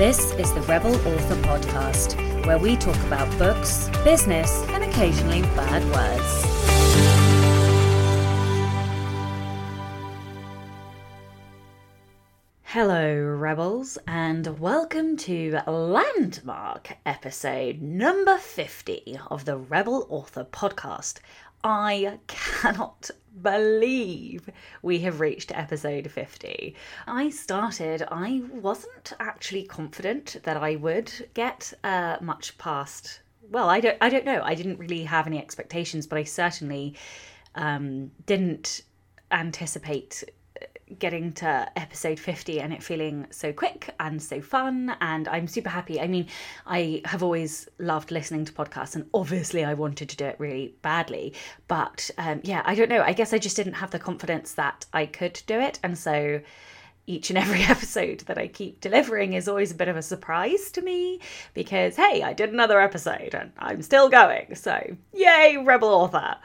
This is the Rebel Author Podcast, where we talk about books, business, and occasionally bad words. Hello, Rebels, and welcome to Landmark episode number 50 of the Rebel Author Podcast. I cannot believe we have reached episode 50. I started, I wasn't actually confident that I would get uh, much past. Well, I don't, I don't know. I didn't really have any expectations, but I certainly um, didn't anticipate getting to episode 50 and it feeling so quick and so fun and i'm super happy. I mean i have always loved listening to podcasts and obviously i wanted to do it really badly but um, yeah i don't know. I guess i just didn't have the confidence that i could do it and so each and every episode that I keep delivering is always a bit of a surprise to me because, hey, I did another episode and I'm still going. So, yay, Rebel Author.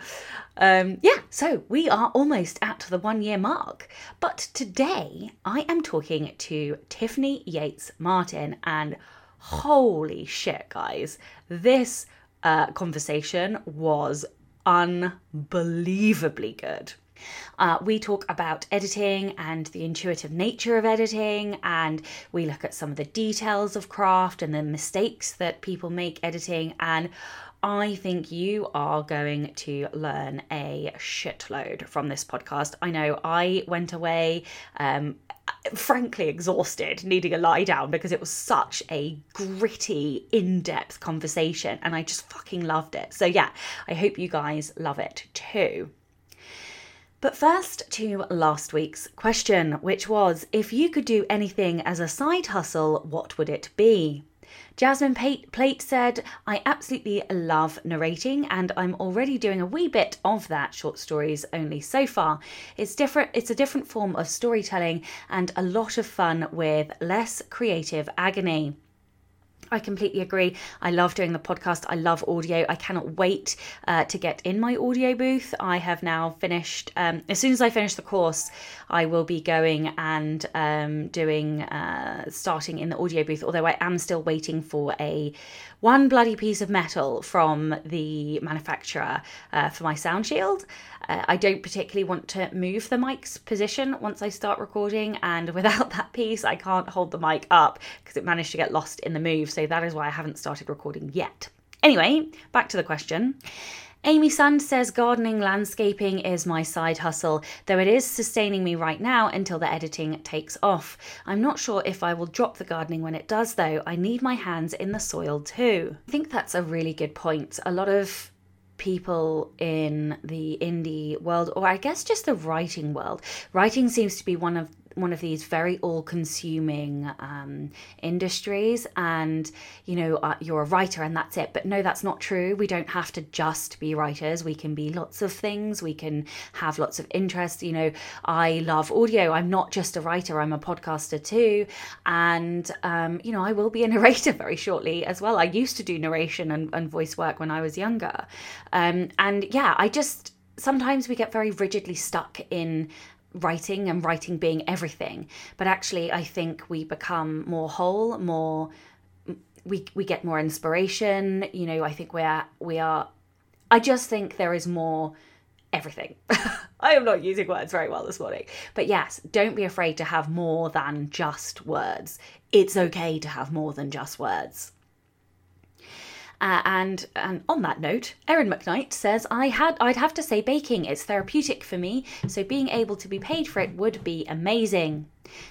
Um, yeah, so we are almost at the one year mark. But today I am talking to Tiffany Yates Martin, and holy shit, guys, this uh, conversation was unbelievably good. Uh, we talk about editing and the intuitive nature of editing, and we look at some of the details of craft and the mistakes that people make editing. And I think you are going to learn a shitload from this podcast. I know I went away, um, frankly exhausted, needing a lie down because it was such a gritty, in depth conversation, and I just fucking loved it. So, yeah, I hope you guys love it too. But first to last week's question, which was if you could do anything as a side hustle, what would it be? Jasmine Plate said, I absolutely love narrating and I'm already doing a wee bit of that short stories only so far. It's different it's a different form of storytelling and a lot of fun with less creative agony. I completely agree. I love doing the podcast. I love audio. I cannot wait uh, to get in my audio booth. I have now finished, um, as soon as I finish the course, I will be going and um, doing, uh, starting in the audio booth, although I am still waiting for a one bloody piece of metal from the manufacturer uh, for my sound shield. Uh, I don't particularly want to move the mic's position once I start recording, and without that piece, I can't hold the mic up because it managed to get lost in the move. So that is why I haven't started recording yet. Anyway, back to the question. Amy Sund says gardening landscaping is my side hustle, though it is sustaining me right now until the editing takes off. I'm not sure if I will drop the gardening when it does, though. I need my hands in the soil too. I think that's a really good point. A lot of people in the indie world, or I guess just the writing world, writing seems to be one of one of these very all-consuming um, industries and you know uh, you're a writer and that's it. But no that's not true. We don't have to just be writers. We can be lots of things. We can have lots of interests. You know i love audio. I'm not just a writer. I'm a podcaster too. And um, you know i will be a narrator very shortly as well. I used to do narration and, and voice work when i was younger. Um, and yeah i just sometimes we get very rigidly stuck in writing and writing being everything. But actually, I think we become more whole, more we we get more inspiration. You know, I think we're we are. I just think there is more everything. I am not using words very well this morning. But yes, don't be afraid to have more than just words. It's okay to have more than just words. Uh, and and on that note, Erin McKnight says I had I'd have to say baking. is therapeutic for me, so being able to be paid for it would be amazing.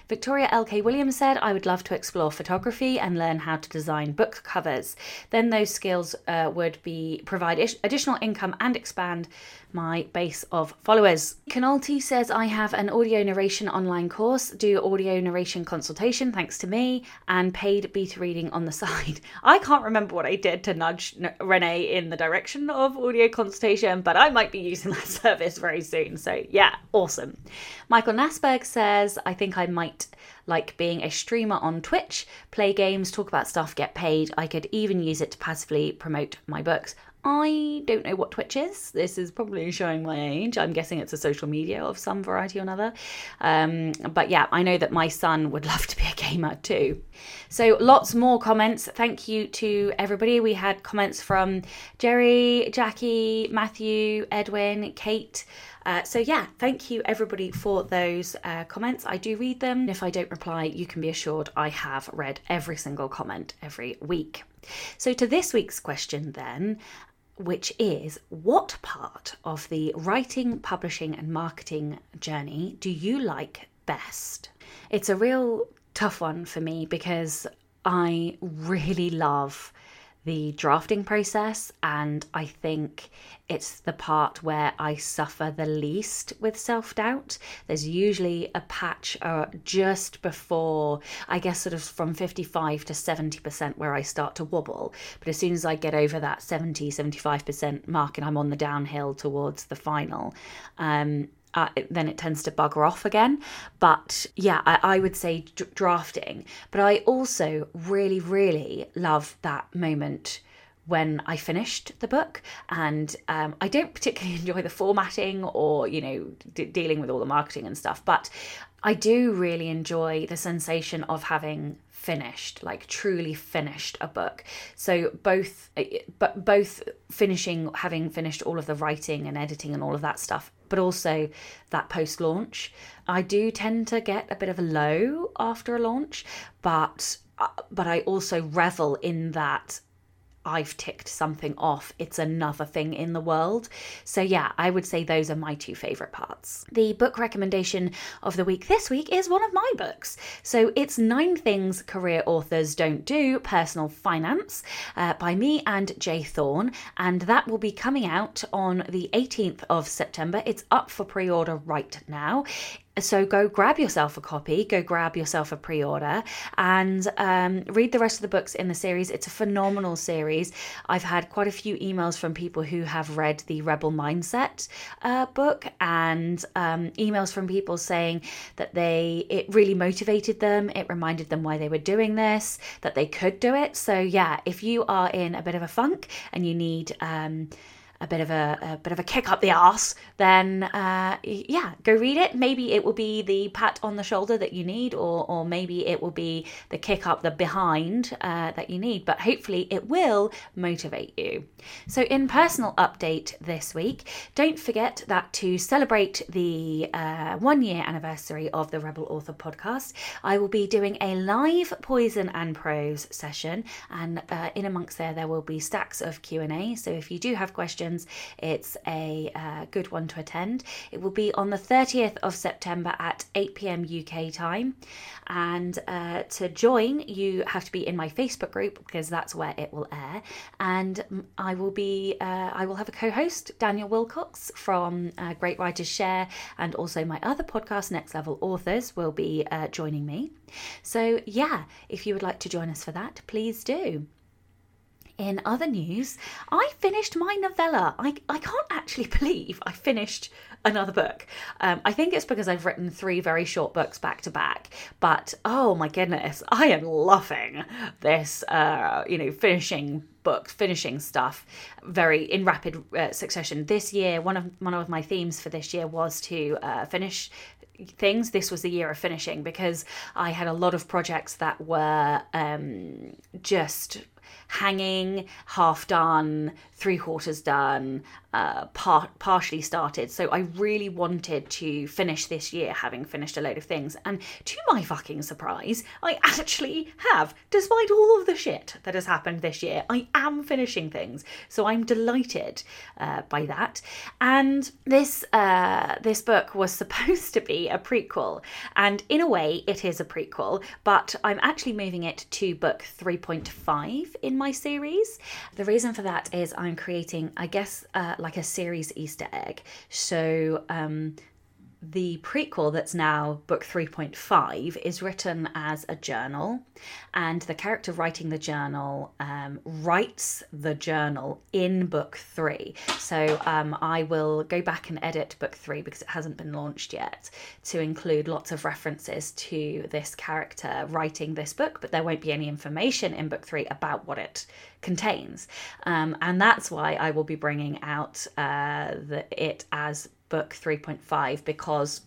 Victoria L.K. Williams said, I would love to explore photography and learn how to design book covers. Then those skills uh, would be provide ish- additional income and expand my base of followers. Canalti says, I have an audio narration online course, do audio narration consultation thanks to me, and paid beta reading on the side. I can't remember what I did to nudge Renee in the direction of audio consultation, but I might be using that service very soon. So, yeah, awesome. Michael Nasberg says, I think I might like being a streamer on Twitch, play games, talk about stuff, get paid. I could even use it to passively promote my books. I don't know what Twitch is. This is probably showing my age. I'm guessing it's a social media of some variety or another. Um, but yeah, I know that my son would love to be a gamer too. So lots more comments. Thank you to everybody. We had comments from Jerry, Jackie, Matthew, Edwin, Kate. Uh, so yeah, thank you everybody for those uh, comments. I do read them. If I don't reply, you can be assured I have read every single comment every week. So to this week's question then, which is what part of the writing, publishing, and marketing journey do you like best? It's a real tough one for me because I really love the drafting process, and I think it's the part where I suffer the least with self doubt. There's usually a patch uh, just before, I guess, sort of from 55 to 70% where I start to wobble. But as soon as I get over that 70, 75% mark and I'm on the downhill towards the final, um, uh, then it tends to bugger off again. But yeah, I, I would say d- drafting. But I also really, really love that moment when I finished the book. And um, I don't particularly enjoy the formatting or, you know, d- dealing with all the marketing and stuff, but I do really enjoy the sensation of having finished like truly finished a book. So both but both finishing having finished all of the writing and editing and all of that stuff but also that post launch i do tend to get a bit of a low after a launch but uh, but i also revel in that I've ticked something off. It's another thing in the world. So, yeah, I would say those are my two favourite parts. The book recommendation of the week this week is one of my books. So, it's Nine Things Career Authors Don't Do Personal Finance uh, by me and J Thorn. And that will be coming out on the 18th of September. It's up for pre order right now so go grab yourself a copy, go grab yourself a pre order, and um, read the rest of the books in the series. It's a phenomenal series. I've had quite a few emails from people who have read the Rebel Mindset uh, book, and um, emails from people saying that they it really motivated them. It reminded them why they were doing this, that they could do it. So yeah, if you are in a bit of a funk and you need um, a bit of a, a bit of a kick up the arse, then uh, yeah, go read it. Maybe it will be the pat on the shoulder that you need, or or maybe it will be the kick up the behind uh, that you need. But hopefully, it will motivate you. So, in personal update this week, don't forget that to celebrate the uh, one year anniversary of the Rebel Author podcast, I will be doing a live poison and prose session, and uh, in amongst there, there will be stacks of Q and A. So if you do have questions questions, it's a uh, good one to attend. It will be on the 30th of September at 8 pm UK time. And uh, to join, you have to be in my Facebook group because that's where it will air. And I will be, uh, I will have a co-host, Daniel Willcocks from uh, Great Writers Share, and also my other podcast, Next Level Authors, will be uh, joining me. So yeah, if you would like to join us for that, please do. In other news, I finished my novella. I, I can't actually believe I finished another book. Um, I think it's because I've written three very short books back to back. But oh my goodness, I am loving this, uh, you know, finishing books, finishing stuff very in rapid uh, succession. This year, one of one of my themes for this year was to uh, finish things this was the year of finishing because i had a lot of projects that were um, just hanging, half done, three quarters done, uh, par- partially started. So I really wanted to finish this year having finished a load of things. And to my fucking surprise, I actually have. Despite all of the shit that has happened this year, I am finishing things. So I'm delighted uh, by that. And this uh, this book was supposed to be a prequel, and in a way, it is a prequel. But I'm actually moving it to book 3.5 in my series. The reason for that is I'm creating, I guess, uh, like a series Easter egg. So um, the prequel that's now book 3.5 is written as a journal and the character writing the journal um, writes the journal in book 3 so um, i will go back and edit book 3 because it hasn't been launched yet to include lots of references to this character writing this book but there won't be any information in book 3 about what it contains. Um, and that's why i will be bringing out uh, the, it as book 3.5 because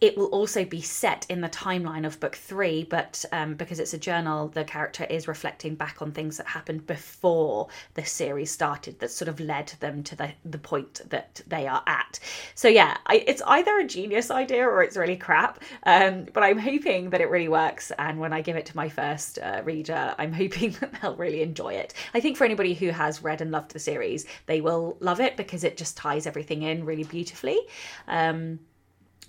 it will also be set in the timeline of book three, but um, because it's a journal, the character is reflecting back on things that happened before the series started that sort of led them to the, the point that they are at. So, yeah, I, it's either a genius idea or it's really crap, um, but I'm hoping that it really works. And when I give it to my first uh, reader, I'm hoping that they'll really enjoy it. I think for anybody who has read and loved the series, they will love it because it just ties everything in really beautifully. Um,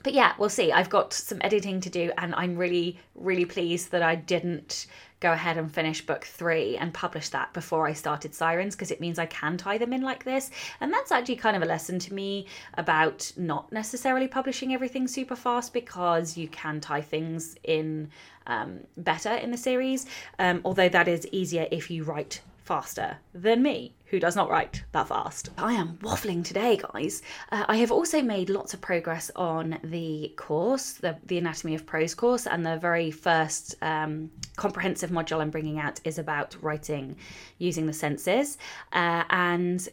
but yeah, we'll see. I've got some editing to do, and I'm really, really pleased that I didn't go ahead and finish book three and publish that before I started Sirens because it means I can tie them in like this. And that's actually kind of a lesson to me about not necessarily publishing everything super fast because you can tie things in um, better in the series. Um, although that is easier if you write faster than me, who does not write that fast. I am waffling today, guys. Uh, I have also made lots of progress on the course, the, the Anatomy of Prose course, and the very first um, comprehensive module I'm bringing out is about writing using the senses. Uh, and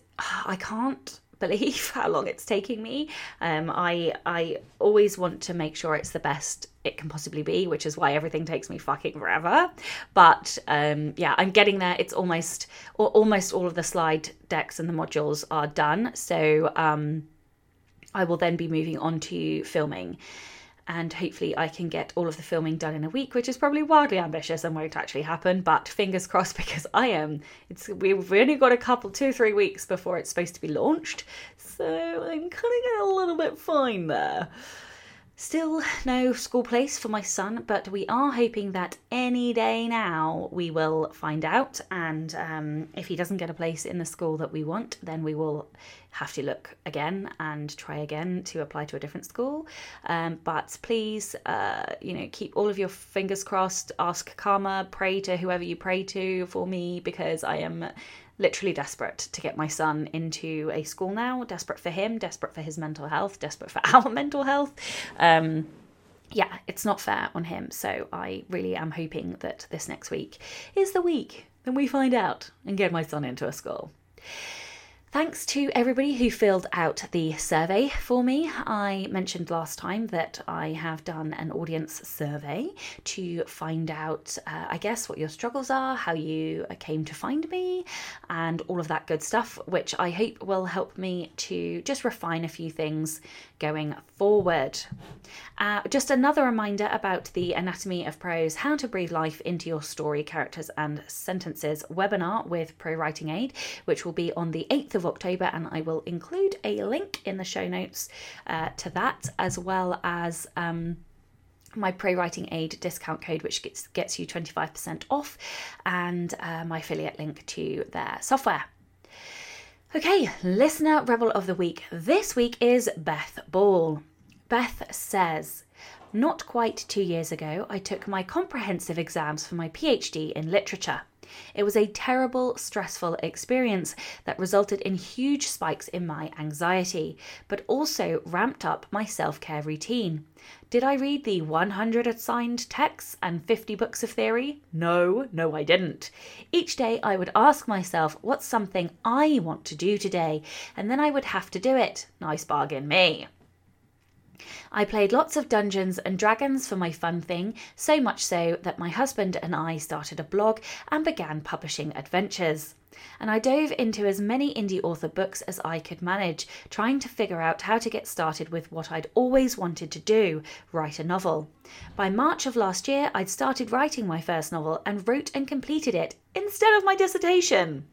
I can't believe how long it's taking me. Um, I I always want to make sure it's the best it can possibly be, which is why everything takes me fucking forever. But um, yeah, I'm getting there. It's almost almost all of the slide decks and the modules are done. So um, I will then be moving on to filming and hopefully I can get all of the filming done in a week, which is probably wildly ambitious and won't actually happen. But fingers crossed because I am. It's we've only got a couple, two, three weeks before it's supposed to be launched, so I'm of getting a little bit fine there. Still no school place for my son, but we are hoping that any day now we will find out. And um, if he doesn't get a place in the school that we want, then we will have to look again and try again to apply to a different school. Um, but please, uh, you know, keep all of your fingers crossed. Ask karma, pray to whoever you pray to for me because I am literally desperate to get my son into a school now, desperate for him, desperate for his mental health, desperate for our mental health. Um, yeah, it's not fair on him. So I really am hoping that this next week is the week that we find out and get my son into a school. Thanks to everybody who filled out the survey for me. I mentioned last time that I have done an audience survey to find out, uh, I guess, what your struggles are, how you came to find me, and all of that good stuff, which I hope will help me to just refine a few things going forward. Uh, just another reminder about the Anatomy of Prose How to Breathe Life into Your Story, Characters, and Sentences webinar with Pro Writing Aid, which will be on the 8th of October, and I will include a link in the show notes uh, to that, as well as. Um, my pro writing aid discount code which gets gets you 25% off and uh, my affiliate link to their software Okay, listener rebel of the week. This week is Beth Ball. Beth says, Not quite two years ago, I took my comprehensive exams for my PhD in literature. It was a terrible, stressful experience that resulted in huge spikes in my anxiety, but also ramped up my self care routine. Did I read the 100 assigned texts and 50 books of theory? No, no, I didn't. Each day I would ask myself, what's something I want to do today? And then I would have to do it. Nice bargain, me. I played lots of Dungeons and Dragons for my fun thing, so much so that my husband and I started a blog and began publishing adventures. And I dove into as many indie author books as I could manage, trying to figure out how to get started with what I'd always wanted to do write a novel. By March of last year, I'd started writing my first novel and wrote and completed it instead of my dissertation.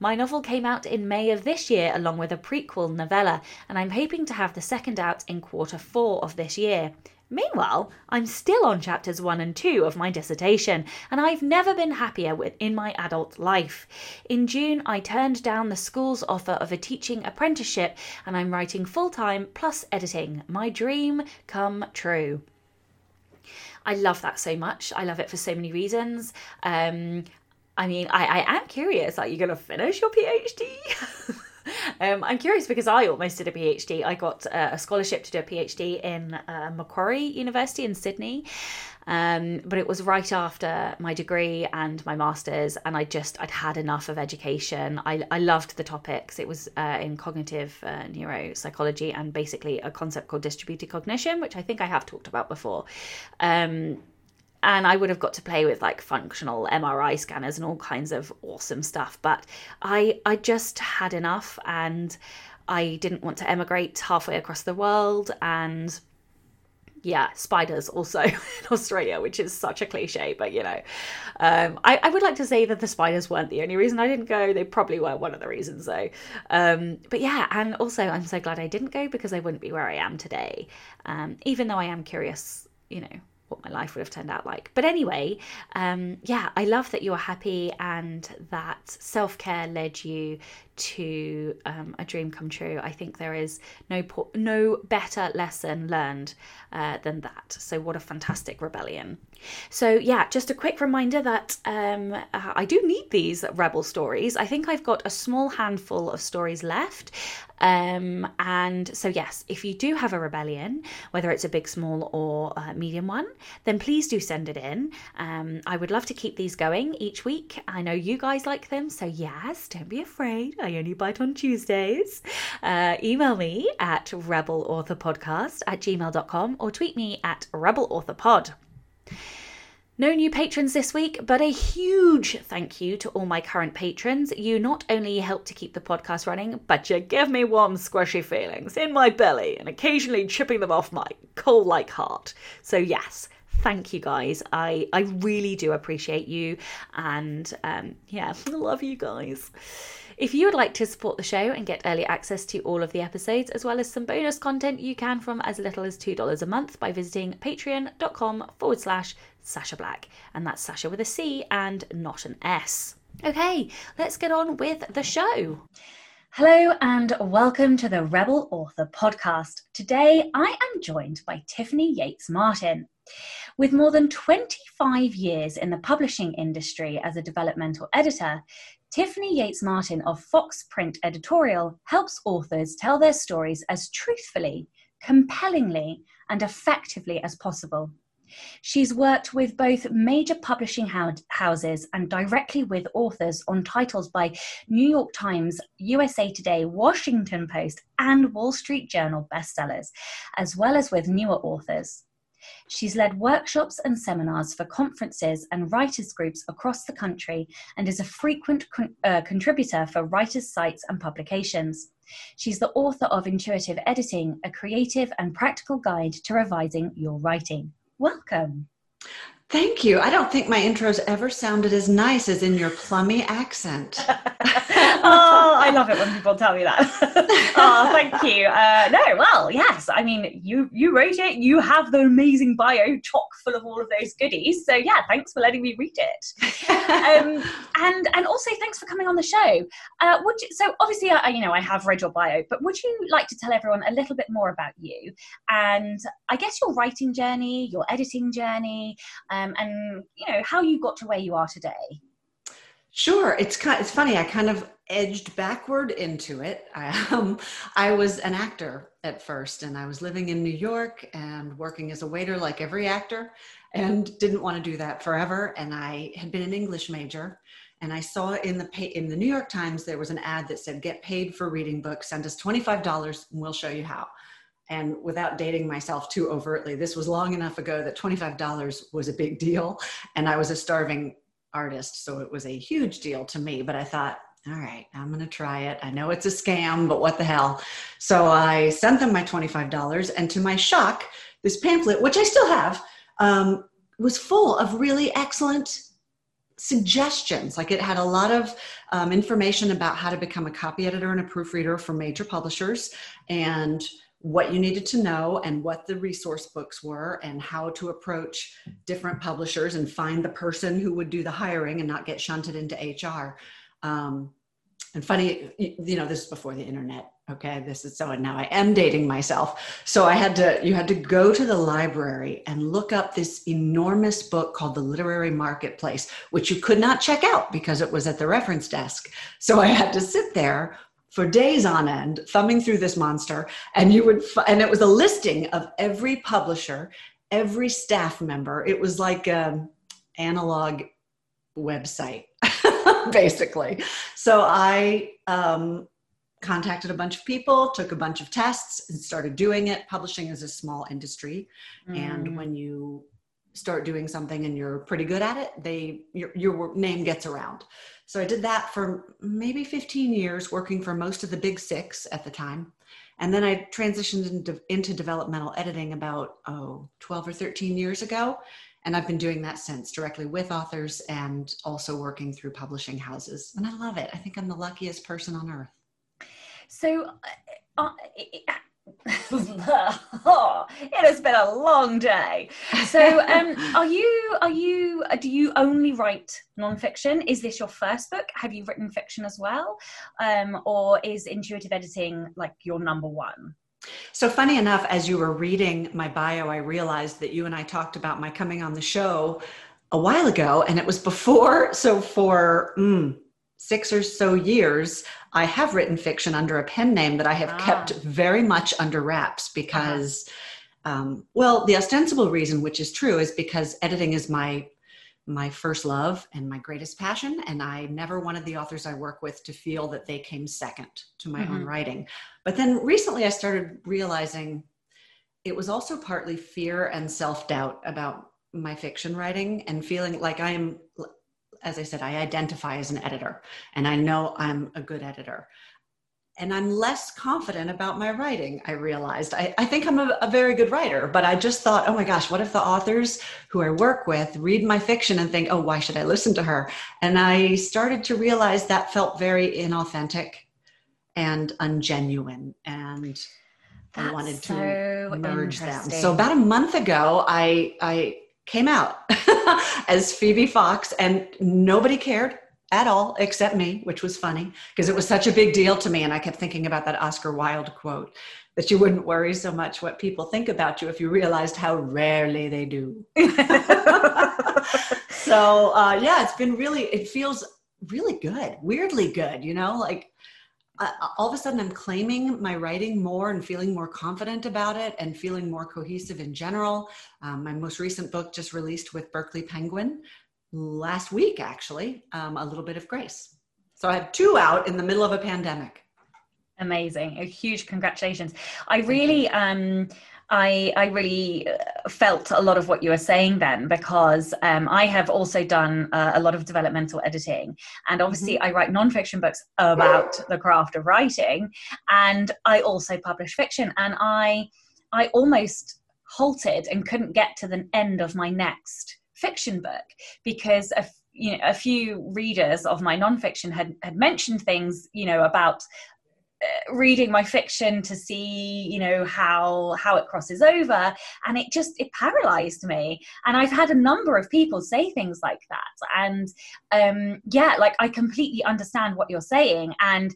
My novel came out in May of this year along with a prequel novella, and I'm hoping to have the second out in quarter four of this year. Meanwhile, I'm still on chapters 1 and 2 of my dissertation, and I've never been happier in my adult life. In June, I turned down the school's offer of a teaching apprenticeship, and I'm writing full time plus editing. My dream come true. I love that so much. I love it for so many reasons. Um, I mean, I, I am curious. Are you going to finish your PhD? um, I'm curious because I almost did a PhD. I got uh, a scholarship to do a PhD in uh, Macquarie University in Sydney. Um, but it was right after my degree and my master's, and I just I'd had enough of education. I, I loved the topics. It was uh, in cognitive uh, neuropsychology and basically a concept called distributed cognition, which I think I have talked about before. Um, and I would have got to play with like functional MRI scanners and all kinds of awesome stuff. But I I just had enough, and I didn't want to emigrate halfway across the world, and yeah, spiders also in Australia, which is such a cliche, but you know, um, I, I, would like to say that the spiders weren't the only reason I didn't go. They probably were one of the reasons, though. Um, but yeah, and also I'm so glad I didn't go because I wouldn't be where I am today. Um, even though I am curious, you know, what my life would have turned out like. But anyway, um, yeah, I love that you're happy and that self care led you to um, a dream come true. I think there is no po- no better lesson learned uh, than that. So what a fantastic rebellion. So yeah, just a quick reminder that um, uh, I do need these rebel stories. I think I've got a small handful of stories left. Um, and so, yes, if you do have a rebellion, whether it's a big, small, or uh, medium one, then please do send it in. Um, I would love to keep these going each week. I know you guys like them, so yes, don't be afraid. I only bite on Tuesdays. Uh, email me at rebelauthorpodcast at gmail.com or tweet me at rebelauthorpod. No new patrons this week, but a huge thank you to all my current patrons. You not only help to keep the podcast running, but you give me warm, squishy feelings in my belly and occasionally chipping them off my coal like heart. So, yes, thank you guys. I, I really do appreciate you. And um, yeah, love you guys. If you would like to support the show and get early access to all of the episodes, as well as some bonus content, you can from as little as $2 a month by visiting patreon.com forward slash Sacha Black. And that's Sacha with a C and not an S. Okay, let's get on with the show. Hello and welcome to the Rebel Author podcast. Today I am joined by Tiffany Yates Martin. With more than 25 years in the publishing industry as a developmental editor, Tiffany Yates Martin of Fox Print Editorial helps authors tell their stories as truthfully, compellingly, and effectively as possible. She's worked with both major publishing houses and directly with authors on titles by New York Times, USA Today, Washington Post, and Wall Street Journal bestsellers, as well as with newer authors. She's led workshops and seminars for conferences and writers' groups across the country and is a frequent con- uh, contributor for writers' sites and publications. She's the author of Intuitive Editing, a creative and practical guide to revising your writing. Welcome. Thank you. I don't think my intros ever sounded as nice as in your plummy accent. oh, I love it when people tell me that. oh, thank you. Uh, no, well, yes. I mean, you you wrote it. You have the amazing bio, chock full of all of those goodies. So yeah, thanks for letting me read it. Um, and and also thanks for coming on the show. Uh, would you, so obviously, I, you know, I have read your bio, but would you like to tell everyone a little bit more about you and I guess your writing journey, your editing journey? Um, um, and you know how you got to where you are today. Sure, it's kind. It's funny. I kind of edged backward into it. I, um, I was an actor at first, and I was living in New York and working as a waiter, like every actor, and didn't want to do that forever. And I had been an English major, and I saw in the pay, in the New York Times there was an ad that said, "Get paid for reading books. Send us twenty five dollars, and we'll show you how." And without dating myself too overtly, this was long enough ago that $25 was a big deal. And I was a starving artist. So it was a huge deal to me. But I thought, all right, I'm going to try it. I know it's a scam, but what the hell? So I sent them my $25. And to my shock, this pamphlet, which I still have, um, was full of really excellent suggestions. Like it had a lot of um, information about how to become a copy editor and a proofreader for major publishers and what you needed to know and what the resource books were and how to approach different publishers and find the person who would do the hiring and not get shunted into HR. Um, and funny, you know, this is before the internet. Okay, this is so, and now I am dating myself. So I had to, you had to go to the library and look up this enormous book called The Literary Marketplace, which you could not check out because it was at the reference desk. So I had to sit there for days on end thumbing through this monster and you would and it was a listing of every publisher every staff member. It was like an analog website, basically. So I um, contacted a bunch of people, took a bunch of tests, and started doing it. Publishing is a small industry, mm. and when you start doing something and you're pretty good at it, they your, your name gets around. So I did that for maybe 15 years, working for most of the big six at the time. And then I transitioned into, into developmental editing about, oh, 12 or 13 years ago. And I've been doing that since, directly with authors and also working through publishing houses. And I love it. I think I'm the luckiest person on earth. So, uh, uh oh, it has been a long day. So, um, are you are you do you only write nonfiction? Is this your first book? Have you written fiction as well, um, or is intuitive editing like your number one? So funny enough, as you were reading my bio, I realized that you and I talked about my coming on the show a while ago, and it was before. So for mm, six or so years, I have written fiction under a pen name that I have ah. kept very much under wraps because, uh-huh. um, well, the ostensible reason, which is true, is because editing is my my first love and my greatest passion and i never wanted the authors i work with to feel that they came second to my mm-hmm. own writing but then recently i started realizing it was also partly fear and self-doubt about my fiction writing and feeling like i am as I said, I identify as an editor and I know I'm a good editor. And I'm less confident about my writing, I realized. I, I think I'm a, a, very good writer, but I just thought, oh my gosh, what if the authors who I work with read my fiction and think, oh, why should I listen to her? And I started to realize that felt very inauthentic and ungenuine. And I wanted to so merge them. So about a month ago, I, I came out as Phoebe Fox, and nobody cared at all except me, which was funny because it was such a big deal to me. And I kept thinking about that Oscar Wilde quote that you wouldn't worry so much what people think about you if you realized how rarely they do. so, uh, yeah, it's been really, it feels really good, weirdly good, you know, like uh, all of a sudden I'm claiming my writing more and feeling more confident about it and feeling more cohesive in general. Um, my most recent book just released with Berkley Penguin last week, actually, um, A Little Bit of Grace. So I had two out in the middle of a pandemic. Amazing. A huge congratulations. I really, um, I, I really uh, felt a lot of what you were saying then because um, I have also done uh, a lot of developmental editing. And obviously, mm-hmm. I write nonfiction books about the craft of writing. And I also publish fiction. And I, I almost halted and couldn't get to the end of my next fiction book because a, you know, a few readers of my nonfiction had, had mentioned things, you know, about reading my fiction to see you know how how it crosses over and it just it paralyzed me. And i've had a number of people say things like that. And um yeah like i completely understand what you're saying. And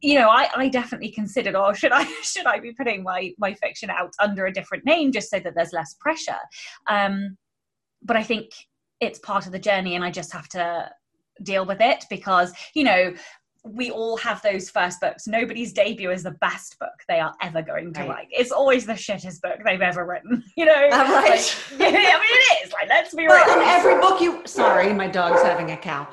you know I, I definitely considered oh should i should i be putting my my fiction out under a different name just so that there's less pressure? Um but i think it's part of the journey and i just have to deal with it because you know we all have those first books. Nobody's debut is the best book they are ever going to right. write. It's always the shittest book they've ever written. You know, uh, right? Like, yeah, I mean, it is. Like, let's be real. And every book you, sorry, my dog's having a cow.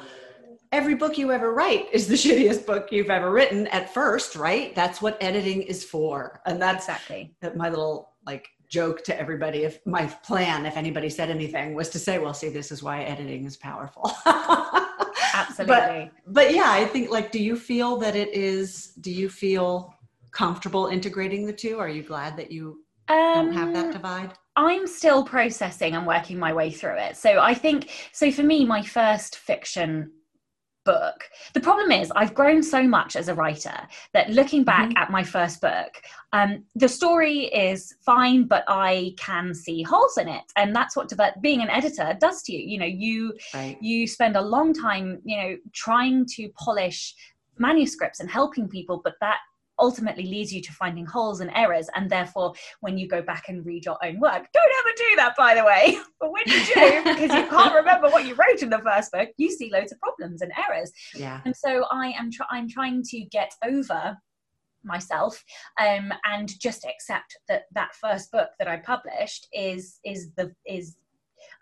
Every book you ever write is the shittiest book you've ever written at first, right? That's what editing is for, and that's exactly my little like joke to everybody. If my plan, if anybody said anything, was to say, "Well, see, this is why editing is powerful." Absolutely. But, but yeah, I think like, do you feel that it is, do you feel comfortable integrating the two? Are you glad that you um, don't have that um, divide? I'm still processing and working my way through it. So I think, so for me, my first fiction book. The problem is, I've grown so much as a writer that looking back mm-hmm. at my first book, um, the story is fine, but I can see holes in it, and that's what develop, being an editor does to you. You know, you right. you spend a long time, you know, trying to polish manuscripts and helping people, but that ultimately leads you to finding holes and errors. And therefore, when you go back and read your own work, don't ever do that, by the way. But when you do, because you can't remember what you wrote in the first book, you see loads of problems and errors. Yeah. And so I am tr- I'm trying to get over myself um, and just accept that that first book that I published is is the is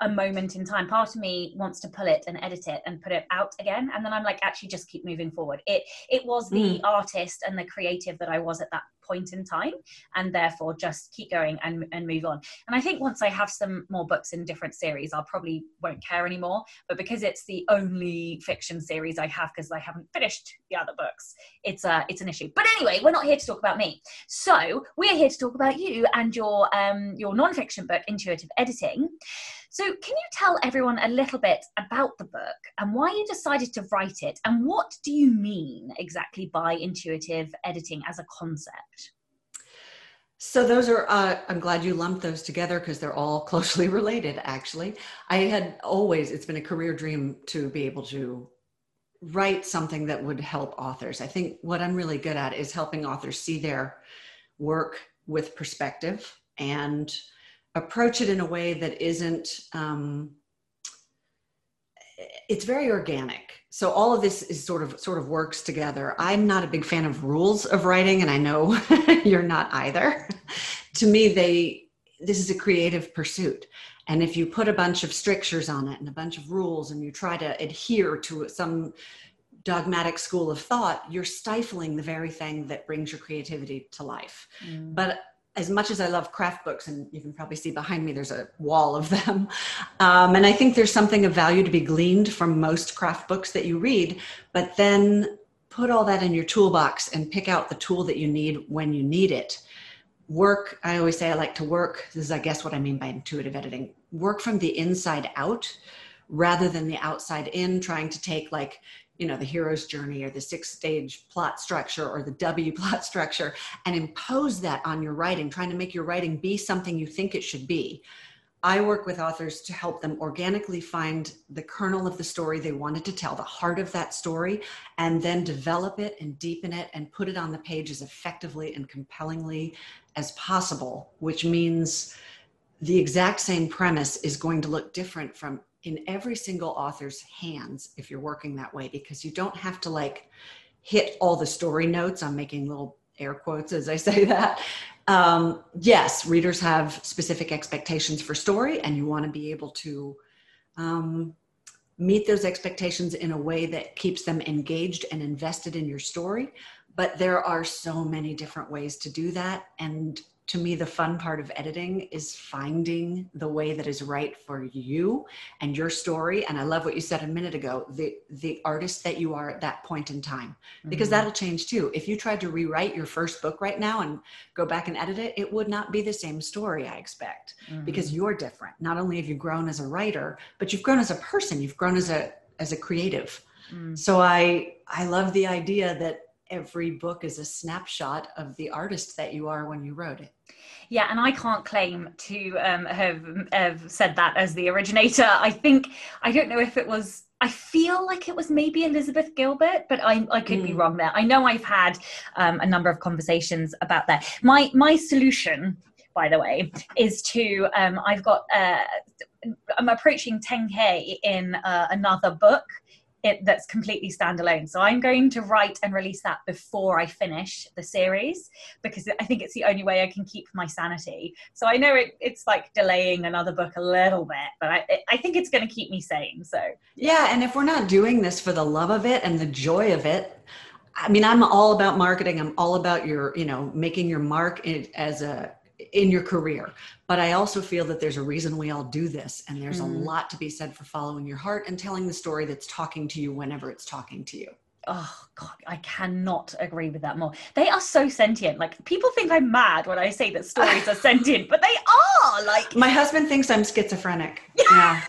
a moment in time. Part of me wants to pull it and edit it and put it out again, and then I'm like, actually, just keep moving forward. It it was the mm. artist and the creative that I was at that point in time and therefore just keep going and, and move on and i think once i have some more books in different series i'll probably won't care anymore but because it's the only fiction series i have because i haven't finished the other books it's a it's an issue but anyway we're not here to talk about me so we're here to talk about you and your um your non-fiction book intuitive editing so, can you tell everyone a little bit about the book and why you decided to write it? And what do you mean exactly by intuitive editing as a concept? So those are, uh, I'm glad you lumped those together because they're all closely related, actually. I had always, it's been a career dream to be able to write something that would help authors. I think what I'm really good at is helping authors see their work with perspective and approach it in a way that isn't um, it's very organic. So all of this is sort of sort of works together. I'm not a big fan of rules of writing and i know you're not either. To me they this is a creative pursuit. And if you put a bunch of strictures on it and a bunch of rules and you try to adhere to some dogmatic school of thought you're stifling the very thing that brings your creativity to life. Mm. but as much as I love craft books, and you can probably see behind me, there's a wall of them. Um, and I think there's something of value to be gleaned from most craft books that you read, but then put all that in your toolbox and pick out the tool that you need when you need it. Work, I always say I like to work. This is, I guess, what I mean by intuitive editing. Work from the inside out rather than the outside in, trying to take like you know the hero's journey or the six stage plot structure or the w plot structure and impose that on your writing trying to make your writing be something you think it should be. I work with authors to help them organically find the kernel of the story they wanted to tell the heart of that story and then develop it and deepen it and put it on the page as effectively and compellingly as possible which means the exact same premise is going to look different from in every single author's hands if you're working that way because you don't have to like hit all the story notes. I'm making little air quotes as i say that. Um, yes readers have specific expectations for story and you want to be able to um, meet those expectations in a way that keeps them engaged and invested in your story. But there are so many different ways to do that and to me the fun part of editing is finding the way that is right for you and your story and i love what you said a minute ago the the artist that you are at that point in time because mm-hmm. that'll change too if you tried to rewrite your first book right now and go back and edit it it would not be the same story i expect mm-hmm. because you're different not only have you grown as a writer but you've grown as a person you've grown as a as a creative mm. so i i love the idea that every book is a snapshot of the artist that you are when you wrote it. Yeah, and I can't claim to um, have, have said that as the originator. I think, I don't know if it was I feel like it was maybe Elizabeth Gilbert, but I, I could mm. be wrong there. I know I've had um, a number of conversations about that. My my solution, by the way, is to um, I've got uh, I'm approaching 10k in uh, another book it that's completely standalone. So I'm going to write and release that before I finish the series because I think it's the only way I can keep my sanity. So I know it, it's like delaying another book a little bit, but I, I think it's going to keep me sane. So yeah, and if we're not doing this for the love of it and the joy of it, I mean, I'm all about marketing. I'm all about your, you know, making your mark as a in your career. But I also feel that there's a reason we all do this. And there's mm. a lot to be said for following your heart and telling the story that's talking to you whenever it's talking to you. Oh God, I cannot agree with that more. They are so sentient. Like people think I'm mad when I say that stories are sentient, but they are. Like my husband thinks I'm schizophrenic. yeah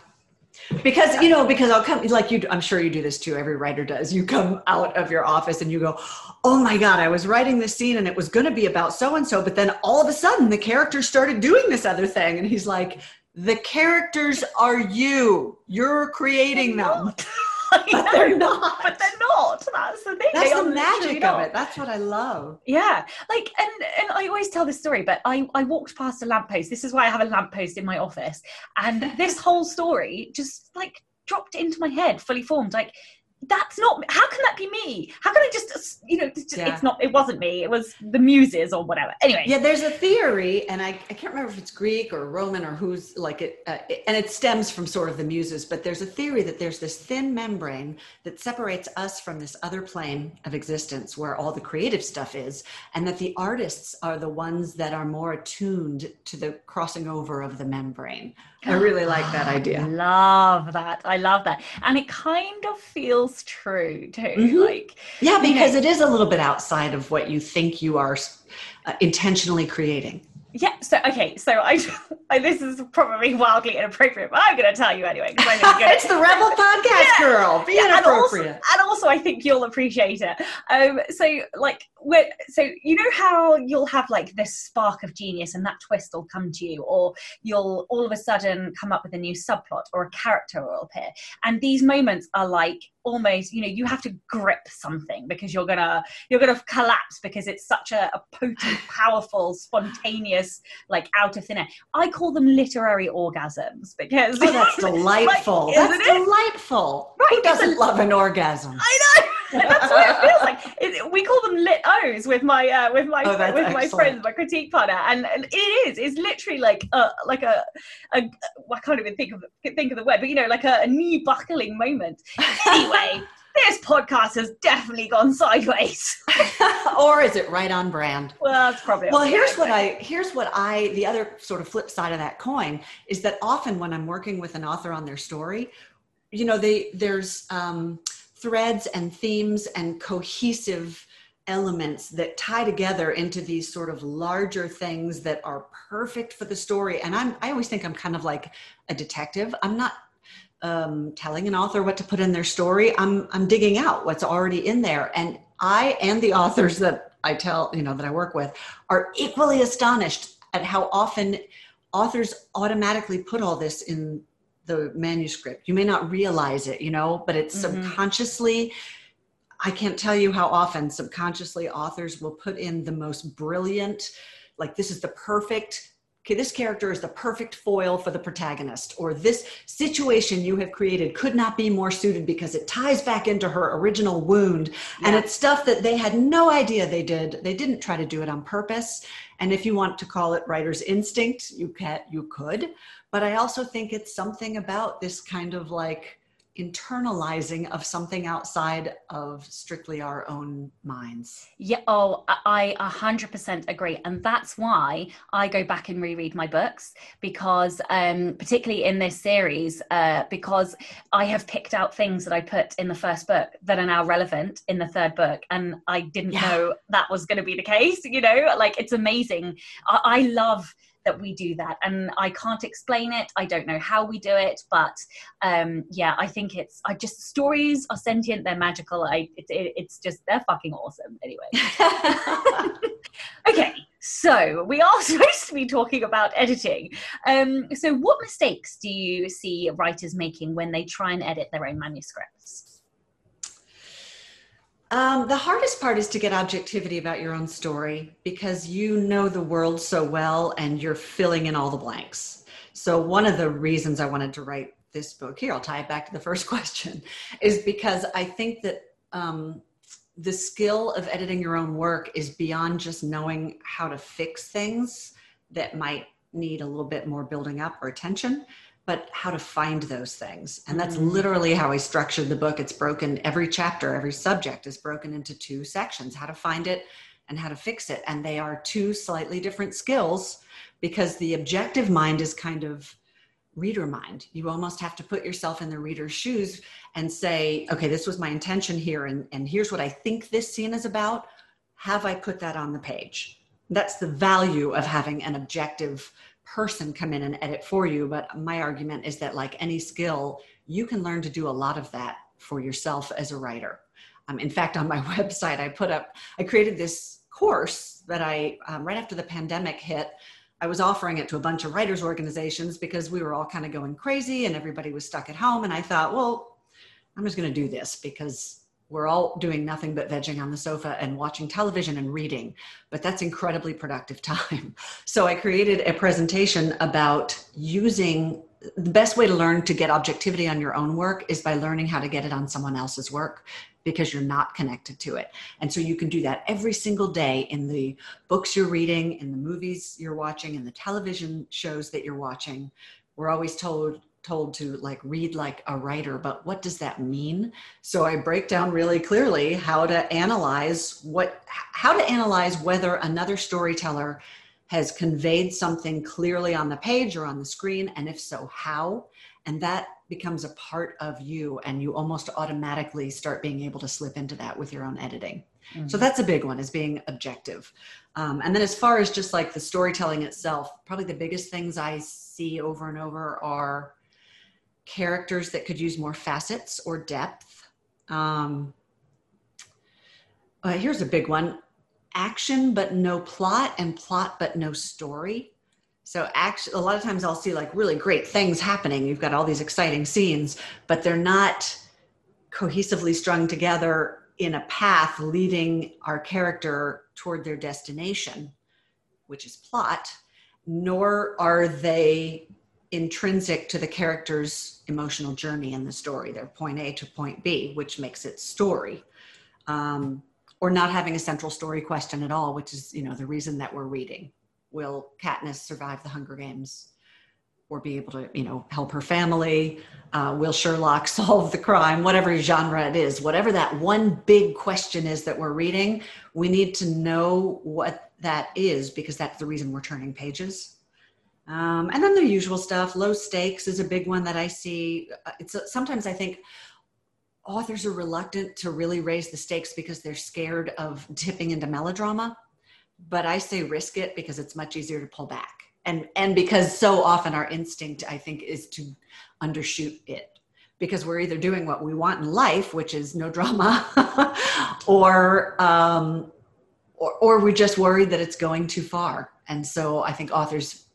because you know because i'll come like you i'm sure you do this too every writer does. You come out of your office and you go oh my god i was writing this scene and it was going to be about so and so but then all of a sudden the characters started doing this other thing and he's like the characters are you. You're creating them but they're not. But they're not. That's the thing. That's the magic of it. That's what I love. Yeah. Like, and and I always tell this story, but I I walked past a lamppost. This is why I have a lamppost in my office, and this whole story just like dropped into my head, fully formed. Like that's not how can that be me? How can i just you know just, Yeah. it's not it wasn't me. It was the muses or whatever. Anyway. Yeah, there's a theory, and I, I can't remember if it's Greek or Roman or who's like it, uh, it- and it stems from sort of the muses, but there's a theory that there's this thin membrane that separates us from this other plane of existence where all the creative stuff is, and that the artists are the ones that are more attuned to the crossing over of the membrane. I really like that I idea. love that i love that and it kind of feels true too Mhm. like Yeah, You because know- it is a little bit outside of what you think you are uh, intentionally creating. Yeah so okay so i, I this is probably wildly inappropriate but i'm going to tell you anyway i'm it's the Rebel Podcast Yeah. Girl. Be Yeah, and also, inappropriate. and also I think you'll appreciate it. Um, so like when so you know how you'll have like this spark of genius and that twist will come to you, or you'll all of a sudden come up with a new subplot or a character will appear. And these moments are like almost, you know, you have to grip something because you're gonna you're gonna collapse because it's such a, a potent, powerful, spontaneous, like out of thin air. I call them literary orgasms because Oh, that's delightful. Like, that's it? delightful. Right, Who doesn't love an orgasm? I know. That's what it feels like. It, we call them lit O's with my uh, with my Oh, with my friends, my critique partner, and, and it is. It's literally like a like a, a I can't even think of think of the word, but you know, like a, a knee buckling moment. Anyway, this podcast has definitely gone sideways. or is it right on brand? Well, that's probably Well, here's what I here's what I the other sort of flip side of that coin is that often when I'm working with an author on their story, you know, they there's um, threads and themes and cohesive elements that tie together into these sort of larger things that are perfect for the story. And I'm I always think I'm kind of like a detective. I'm not um, telling an author what to put in their story. I'm I'm digging out what's already in there, and I and the authors that I tell you know that I work with are equally astonished at how often authors automatically put all this in the manuscript. You may not realize it, you know, but it's Mhm. subconsciously. I can't tell you how often subconsciously authors will put in the most brilliant, like this is the perfect. Okay, this character is the perfect foil for the protagonist, or this situation you have created could not be more suited because it ties back into her original wound. And it's stuff that they had no idea they did. They didn't try to do it on purpose. And if you want to call it writer's instinct, you can you could. But I also think it's something about this kind of like internalizing of something outside of strictly our own minds. Yeah, oh, I I a hundred percent agree, and that's why I go back and reread my books because, um, particularly in this series, uh, because I have picked out things that I put in the first book that are now relevant in the third book, and I didn't Yeah. know that was going to be the case. You know, like it's amazing. I, I love that we do that, and I can't explain it. I don't know how we do it, but um, yeah, I think it's. I just stories are sentient. They're magical. I it, it, it's just they're fucking awesome. Anyway. Okay, so we are supposed to be talking about editing. Um, so, what mistakes do you see writers making when they try and edit their own manuscripts? Um, the hardest part is to get objectivity about your own story because you know the world so well and you're filling in all the blanks. So, one of the reasons I wanted to write this book here, I'll tie it back to the first question, is because I think that um, the skill of editing your own work is beyond just knowing how to fix things that might need a little bit more building up or attention but how to find those things. And that's Mhm. literally how I structured the book. It's broken, every chapter, every subject is broken into two sections how to find it and how to fix it. And they are two slightly different skills because the objective mind is kind of reader mind. You almost have to put yourself in the reader's shoes and say, okay, this was my intention here, and, and here's what I think this scene is about. Have I put that on the page? That's the value of having an objective person come in and edit for you. But my argument is that, like any skill, you can learn to do a lot of that for yourself as a writer. Um, in fact, on my website, I put up, I created this course that I, um, right after the pandemic hit, I was offering it to a bunch of writers' organizations because we were all kind of going crazy and everybody was stuck at home. And I thought, well, I'm just going to do this because we're all doing nothing but vegging on the sofa and watching television and reading, but that's incredibly productive time. So I created a presentation about using the best way to learn to get objectivity on your own work is by learning how to get it on someone else's work because you're not connected to it. And so you can do that every single day in the books you're reading, in the movies you're watching, in the television shows that you're watching. We're always told told to like read like a writer, but what does that mean? So I break down really clearly how to analyze what how to analyze whether another storyteller has conveyed something clearly on the page or on the screen and if so how and that becomes a part of you and you almost automatically start being able to slip into that with your own editing mm-hmm. so that's a big one is being objective um, and then as far as just like the storytelling itself probably the biggest things i see over and over are characters that could use more facets or depth. Um, uh, here's a big one. Action but no plot and plot but no story. So actually a lot of times i'll see like really great things happening. You've got all these exciting scenes but they're not cohesively strung together in a path leading our character toward their destination which is plot nor are they intrinsic to the character's emotional journey in the story. They're point A to point B, which makes it story. Um, or not having a central story question at all, which is, you know, the reason that we're reading. Will Katniss survive the Hunger Games? Or be able to, you know, help her family? Uh, will Sherlock solve the crime? Whatever genre it is, whatever that one big question is that we're reading, we need to know what that is because that's the reason we're turning pages um, and then the usual stuff, low stakes is a big one that I see. Uh, it's a, sometimes I think authors are reluctant to really raise the stakes because they're scared of tipping into melodrama. But I say risk it because it's much easier to pull back. And, and because so often our instinct, I think, is to undershoot it because we're either doing what we want in life, which is no drama, or, um, or, or we're just worried that it's going too far. And so I think authors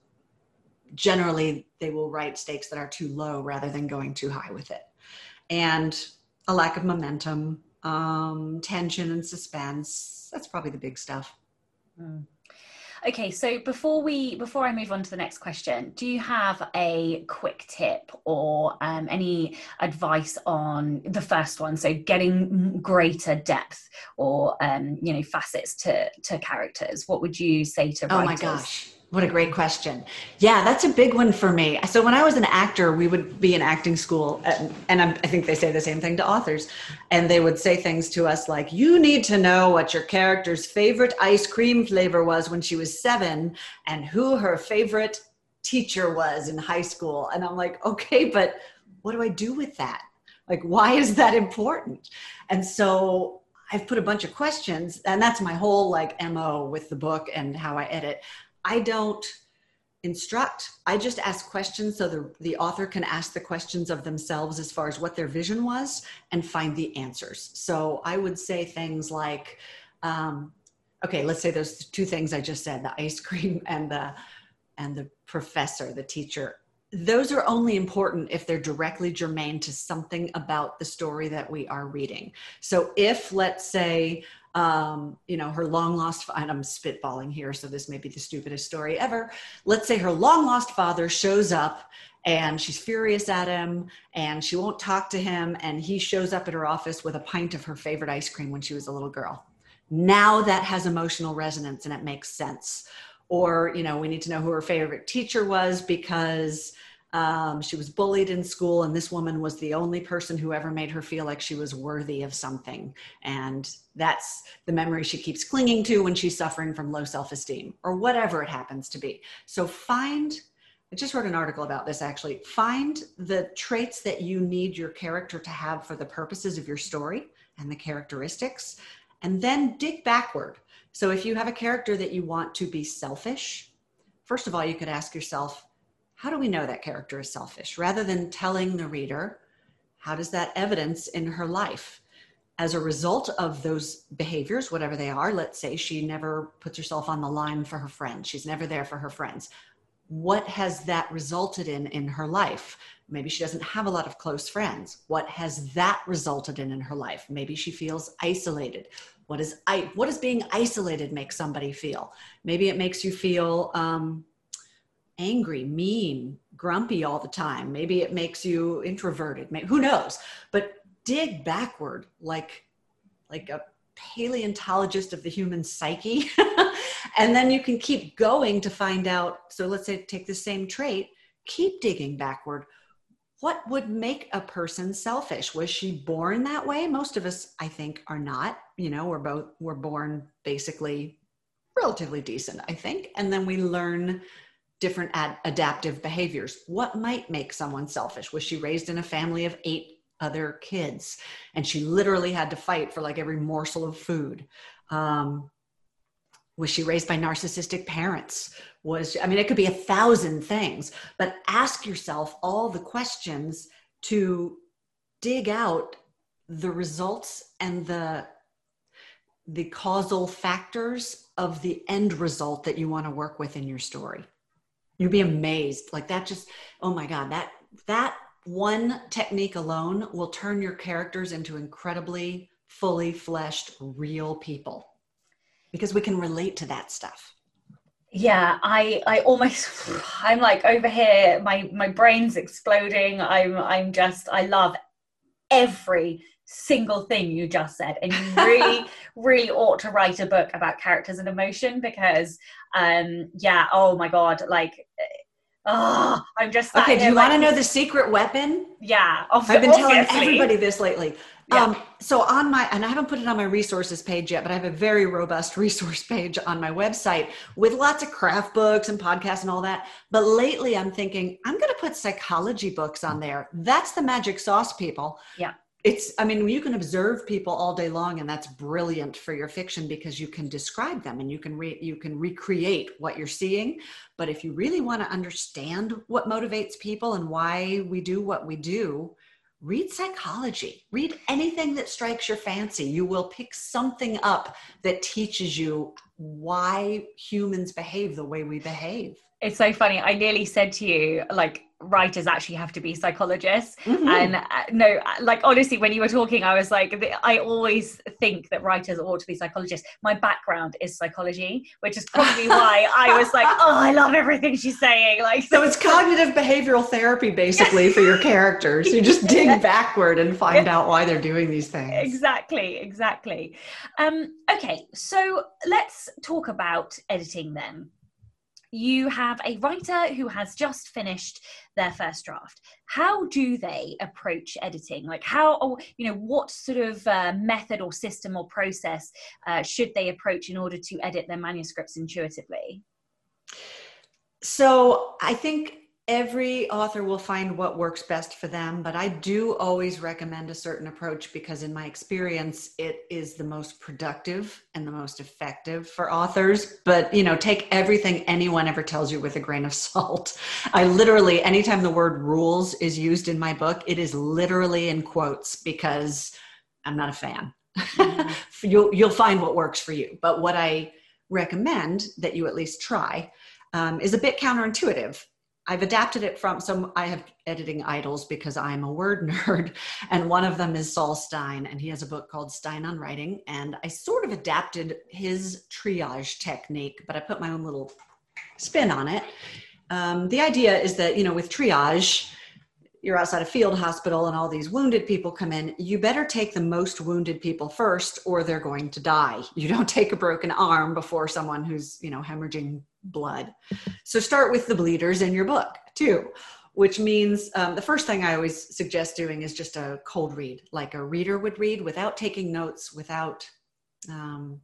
generally they will write stakes that are too low rather than going too high with it. And a lack of momentum, um, tension and suspense. That's probably the big stuff. Mm. Okay, so before we before I move on to the next question, do you have a quick tip or um, any advice on the first one? So getting greater depth or um, you know facets to to characters. What would you say to writers? Oh my gosh what a great question. Yeah, that's a big one for me. So when I was an actor, we would be in acting school, uh, and, and i think they say the same thing to authors, and they would say things to us like, "You need to know what your character's favorite ice cream flavor was when she was seven, and who her favorite teacher was in high school." And I'm like, "Okay, but what do I do with that? Like, why is that important?" And so I've put a bunch of questions, and that's my whole like mo with the book and how I edit. I don't instruct. I just ask questions so the, the author can ask the questions of themselves as far as what their vision was and find the answers. So I would say things like, um, okay, let's say those two things I just said, the ice cream and the and the professor, the teacher. Those are only important if they're directly germane to something about the story that we are reading. So if let's say um, you know, her long lost, and I'm spitballing here, so this may be the stupidest story ever. Let's say her long lost father shows up and she's furious at him and she won't talk to him. And he shows up at her office with a pint of her favorite ice cream when she was a little girl. Now that has emotional resonance and it makes sense. Or, you know, we need to know who her favorite teacher was because um, she was bullied in school, and this woman was the only person who ever made her feel like she was worthy of something. And that's the memory she keeps clinging to when she's suffering from low self esteem or whatever it happens to be. So find, I just wrote an article about this actually. Find the traits that you need your character to have for the purposes of your story and the characteristics, and then dig backward. So if you have a character that you want to be selfish, first of all, you could ask yourself, how do we know that character is selfish? Rather than telling the reader, how does that evidence in her life? As a result of those behaviors, whatever they are, let's say she never puts herself on the line for her friends, she's never there for her friends. What has that resulted in in her life? maybe she doesn't have a lot of close friends what has that resulted in in her life maybe she feels isolated what is i what does being isolated make somebody feel maybe it makes you feel um, angry mean grumpy all the time. Maybe it makes you introverted. Maybe, who knows? But dig backward like like a paleontologist of the human psyche. And then you can keep going to find out so let's say take the same trait keep digging backward. What would make a person selfish? Was she born that way? Most of us i think are not. You know we're both we're born basically relatively decent i think. And then we learn different ad- adaptive behaviors. What might make someone selfish? Was she raised in a family of eight other kids? And she literally had to fight for like every morsel of food. Um, was she raised by narcissistic parents? Was i mean it could be a thousand things but ask yourself all the questions to dig out the results and the the causal factors of the end result that you want to work with in your story you'd be amazed. Like that just oh my god that that one technique alone will turn your characters into incredibly fully fleshed real people. Because we can relate to that stuff. Yeah i i almost i'm like over here my my brain's exploding. I'm i'm just i love every single thing you just said and you really really ought to write a book about characters and emotion because um yeah oh my god like oh i'm just okay do you like, want to know the secret weapon yeah i've been obviously. telling everybody this lately yeah. Um, so on my, and I haven't put it on my resources page yet, but I have a very robust resource page on my website with lots of craft books and podcasts and all that. But lately I'm thinking I'm going to put psychology books on there. That's the magic sauce, people. Yeah it's i mean you can observe people all day long and that's brilliant for your fiction because you can describe them and you can re, you can recreate what you're seeing. But if you really want to understand what motivates people and why we do what we do read psychology. Read anything that strikes your fancy. You will pick something up that teaches you why humans behave the way we behave it's so funny. I nearly said to you like writers actually have to be psychologists. Mm-hmm. and uh, no like honestly when you were talking i was like i always think that writers ought to be psychologists. My background is psychology which is probably why i was like oh i love everything she's saying. Like so it's cognitive behavioral therapy basically for your characters. You just dig backward and find out why they're doing these things. Exactly exactly. Um okay so let's talk about editing then you have a writer who has just finished their first draft. How do they approach editing? Like how you know what sort of uh, method or system or process uh, should they approach in order to edit their manuscripts intuitively? So i think every author will find what works best for them but i do always recommend a certain approach because in my experience it is the most productive and the most effective for authors. But you know take everything anyone ever tells you with a grain of salt. I literally anytime the word rules is used in my book it is literally in quotes because i'm not a fan. Mm-hmm. you'll you'll find what works for you. But what i recommend that you at least try um, is a bit counterintuitive I've adapted it from some I have editing idols because I'm a word nerd and one of them is Sol Stein and he has a book called Stein on Writing and I sort of adapted his triage technique but I put my own little spin on it. Um, the idea is that you know with triage you're outside a field hospital and all these wounded people come in, you better take the most wounded people first or they're going to die. You don't take a broken arm before someone who's, you know, hemorrhaging blood. So start with the bleeders in your book too, which means um, the first thing I always suggest doing is just a cold read, like a reader would read without taking notes, without um,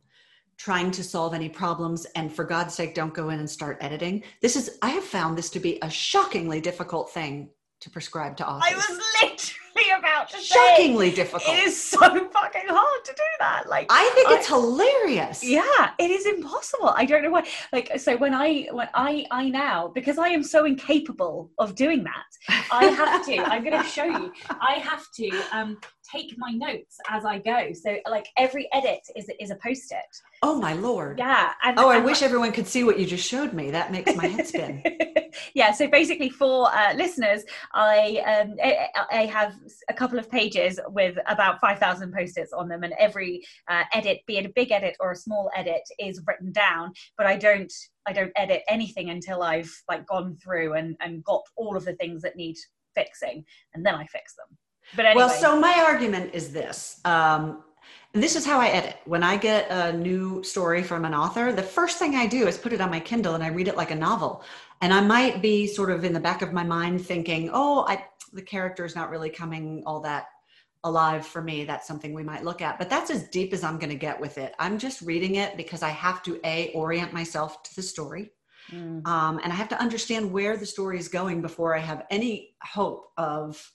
trying to solve any problems. And for God's sake, don't go in and start editing. This is, I have found this to be a shockingly difficult thing to prescribe to authors. I was literally about to say shockingly difficult. It is so fucking hard to do that. Like I think it's hilarious. yeah, it is impossible. I don't know why. Like so when I when I I now because I am so incapable of doing that, I have to. I'm going to show you. I have to um take my notes as I go. So like every edit is is a post it. Oh my lord. Yeah. And, Oh, I and wish everyone could see what you just showed me. That makes my head spin. yeah so basically for uh, listeners i um I, I have a couple of pages with about 5000 post-its on them and every uh, edit be it a big edit or a small edit is written down but i don't i don't edit anything until i've like gone through and and got all of the things that need fixing and then i fix them but anyway Well, so my argument is this. Um, this is how I edit. When I get a new story from an author, the first thing I do is put it on my Kindle and I read it like a novel. And I might be sort of in the back of my mind thinking, oh, I, the character is not really coming all that alive for me. That's something we might look at. But that's as deep as I'm going to get with it. I'm just reading it because I have to, A, orient myself to the story. Mm. Um, and I have to understand where the story is going before I have any hope of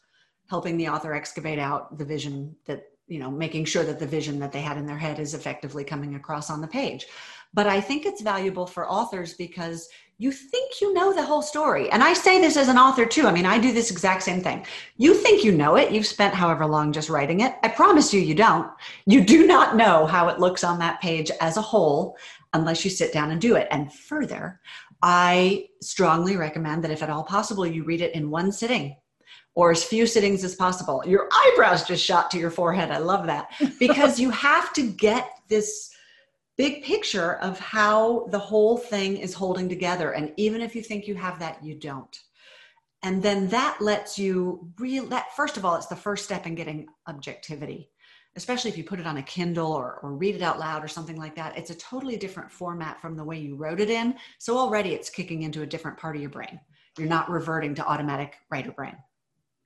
helping the author excavate out the vision that, you know, making sure that the vision that they had in their head is effectively coming across on the page. But I think it's valuable for authors because you think you know the whole story. And I say this as an author too. I mean, I do this exact same thing. You think you know it. You've spent however long just writing it. I promise you, you don't. You do not know how it looks on that page as a whole unless you sit down and do it. And further, I strongly recommend that if at all possible, you read it in one sitting or as few sittings as possible. Your eyebrows just shot to your forehead. I love that because you have to get this big picture of how the whole thing is holding together. And even if you think you have that, you don't. And then that lets you real that first of all, it's the first step in getting objectivity, especially if you put it on a Kindle or, or read it out loud or something like that. It's a totally different format from the way you wrote it in. So already it's kicking into a different part of your brain. You're not reverting to automatic writer brain.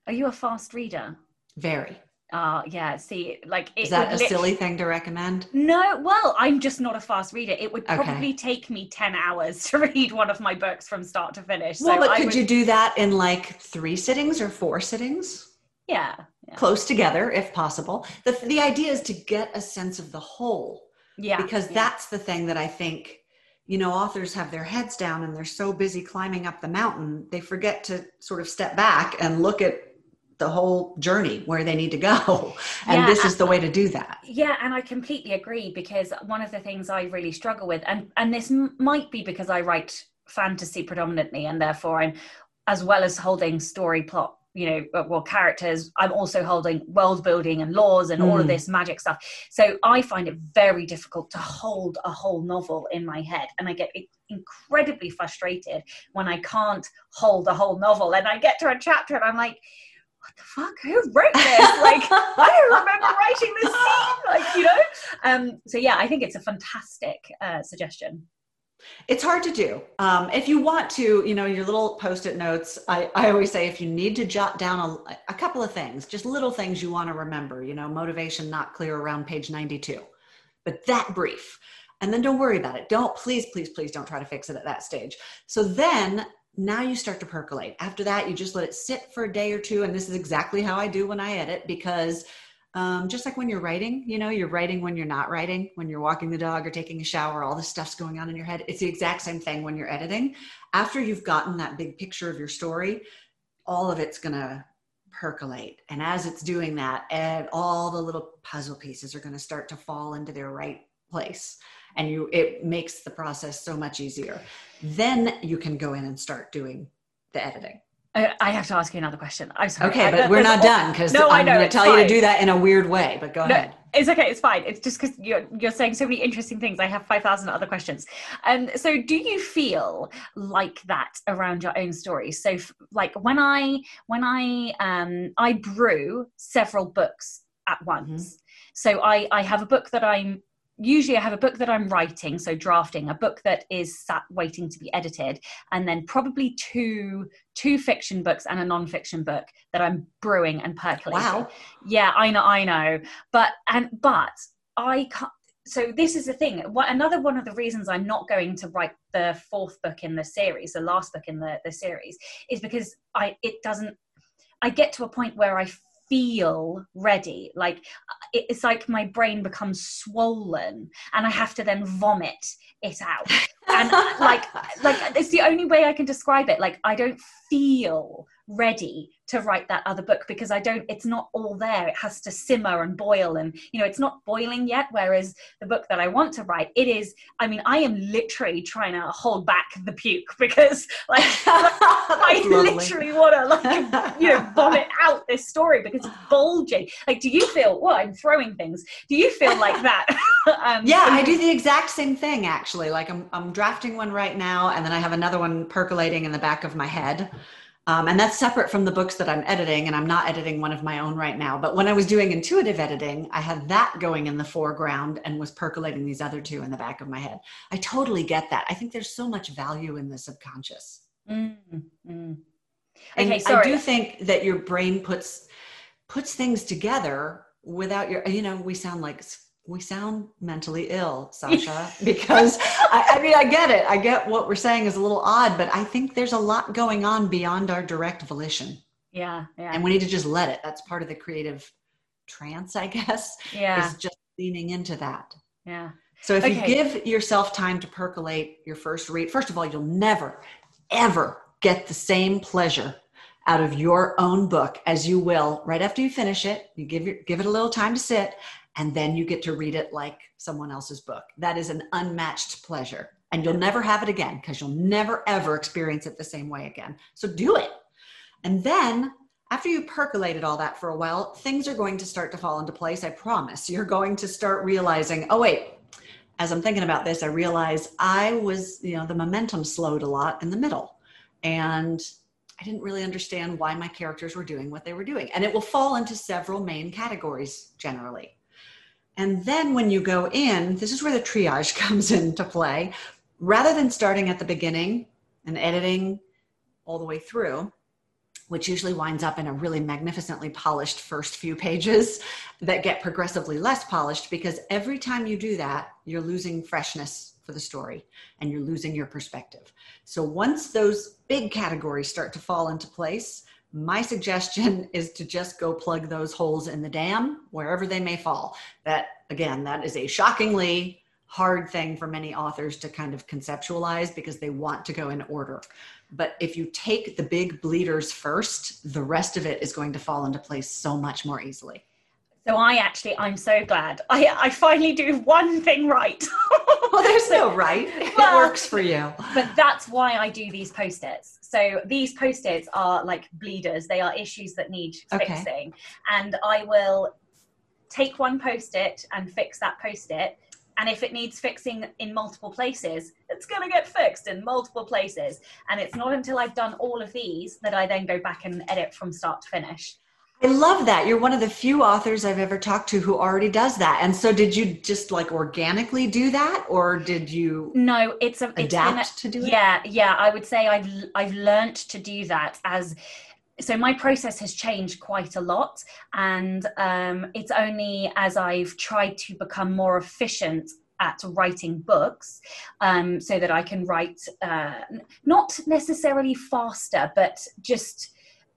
Are you a fast reader Very. uh yeah see like Is that a lit- silly thing to recommend? No, well, I'm just not a fast reader. It would Okay. probably take me 10 hours to read one of my books from start to finish. well, so but I could would, you do that in like three sittings or four sittings? Yeah. Yeah. Close together, if possible. The, the idea is to get a sense of the whole yeah because yeah. that's the thing that I think, you know, authors have their heads down and they're so busy climbing up the mountain, they forget to sort of step back and look at the whole journey where they need to go. And Yeah, this is the way to do that. Yeah, and I completely agree because one of the things I really struggle with, and and this m- might be because I write fantasy predominantly, and therefore I'm, as well as holding story plot, you know, uh, well characters, I'm also holding world building and laws and all of Mm. this magic stuff. So I find it very difficult to hold a whole novel in my head, and I get incredibly frustrated when I can't hold a whole novel, and I get to a chapter and I'm like. What the fuck? Who wrote this? Like, I don't remember writing this scene. Like, you know. Um, so yeah, I think it's a fantastic uh, suggestion. It's hard to do. Um, if you want to, you know, your little post-it notes, I, I always say if you need to jot down a, a couple of things, just little things you want to remember, you know, motivation not clear around page 92, but that brief. And then don't worry about it. Don't, please, please, please don't try to fix it at that stage. So then now you start to percolate. After that, you just let it sit for a day or two. And this is exactly how I do when I edit because um, just like when you're writing, you know, you're writing when you're not writing, when you're walking the dog or taking a shower, all this stuff's going on in your head. It's the exact same thing when you're editing. After you've gotten that big picture of your story, all of it's going to percolate. And as it's doing that, and all the little puzzle pieces are going to start to fall into their right place. And you, it makes the process so much easier. Then you can go in and start doing the editing. I, I have to ask you another question. I'm sorry. Okay, but we're not done because No, I'm going to tell you to do that in a weird way. But go No, ahead. It's okay. It's fine. It's just because you're you're saying so many interesting things. I have five thousand other questions. Um. So, do you feel like that around your own stories? So, f- like when I when I um I brew several books at once. So I I have a book that I'm usually I have a book that I'm writing, so drafting, a book that is sat waiting to be edited, and then probably two two fiction books and a non-fiction book that I'm brewing and percolating. Wow. Yeah, I know, I know. But and but I can't. So this is the thing. What another one of the reasons I'm not going to write the fourth book in the series, the last book in the the series, is because I it doesn't. I get to a point where I feel ready. Like uh, it's like my brain becomes swollen and I have to then vomit it out. And like like it's the only way I can describe it. Like I don't feel ready to write that other book because I don't, it's not all there. It has to simmer and boil and, you know, it's not boiling yet. Whereas the book that I want to write, it is, I mean, I am literally trying to hold back the puke because like, I literally want to like, you know, vomit out this story because it's bulging. Like, do you feel, well, I'm throwing things. Do you feel like that? um, yeah, I do the exact same thing actually. Like I'm, I'm drafting one right now and then I have another one percolating in the back of my head. Um, and that's separate from the books that I'm editing, and I'm not editing one of my own right now. But when I was doing intuitive editing, I had that going in the foreground and was percolating these other two in the back of my head. I totally get that. I think there's so much value in the subconscious. Mm-hmm. Okay, and sorry. I do think that your brain puts puts things together without your. You know, we sound like we sound mentally ill, Sacha, because I, I, mean, I get it. I get what we're saying is a little odd, but I think there's a lot going on beyond our direct volition. Yeah. Yeah. And we need to just let it. That's part of the creative trance, I guess. Yeah. Is just leaning into that. Yeah. So if okay. you give yourself time to percolate your first read, first of all, you'll never, ever get the same pleasure out of your own book as you will right after you finish it. You give your, give it a little time to sit, and then you get to read it like someone else's book. That is an unmatched pleasure. And you'll never have it again because you'll never ever experience it the same way again. So do it. And then after you percolated all that for a while, things are going to start to fall into place. I promise. You're going to start realizing, oh, wait, as I'm thinking about this, I realize I was, you know, the momentum slowed a lot in the middle. And I didn't really understand why my characters were doing what they were doing. And it will fall into several main categories generally. And then when you go in, this is where the triage comes into play. Rather than starting at the beginning and editing all the way through, which usually winds up in a really magnificently polished first few pages that get progressively less polished because every time you do that, you're losing freshness for the story and you're losing your perspective. So once those big categories start to fall into place, my suggestion is to just go plug those holes in the dam wherever they may fall. That, again, that is a shockingly hard thing for many authors to kind of conceptualize because they want to go in order. But if you take the big bleeders first, the rest of it is going to fall into place so much more easily. So I actually, I'm so glad. I, I finally do one thing right. well, there's no right. Well, it works for you. But that's why I do these post-its. So these post-its are like bleeders. They are issues that need okay. fixing. And I will take one post-it and fix that post-it. And if it needs fixing in multiple places, it's going to get fixed in multiple places. And it's not until I've done all of these that I then go back and edit from start to finish. I love that. You're one of the few authors I've ever talked to who already does that. And so did you just like organically do that or did you No, it's a adapt it's a, to do it? Yeah, yeah, I would say I've I've learned to do that as so my process has changed quite a lot and um, it's only as i've tried to become more efficient at writing books um, so that i can write uh, not necessarily faster but just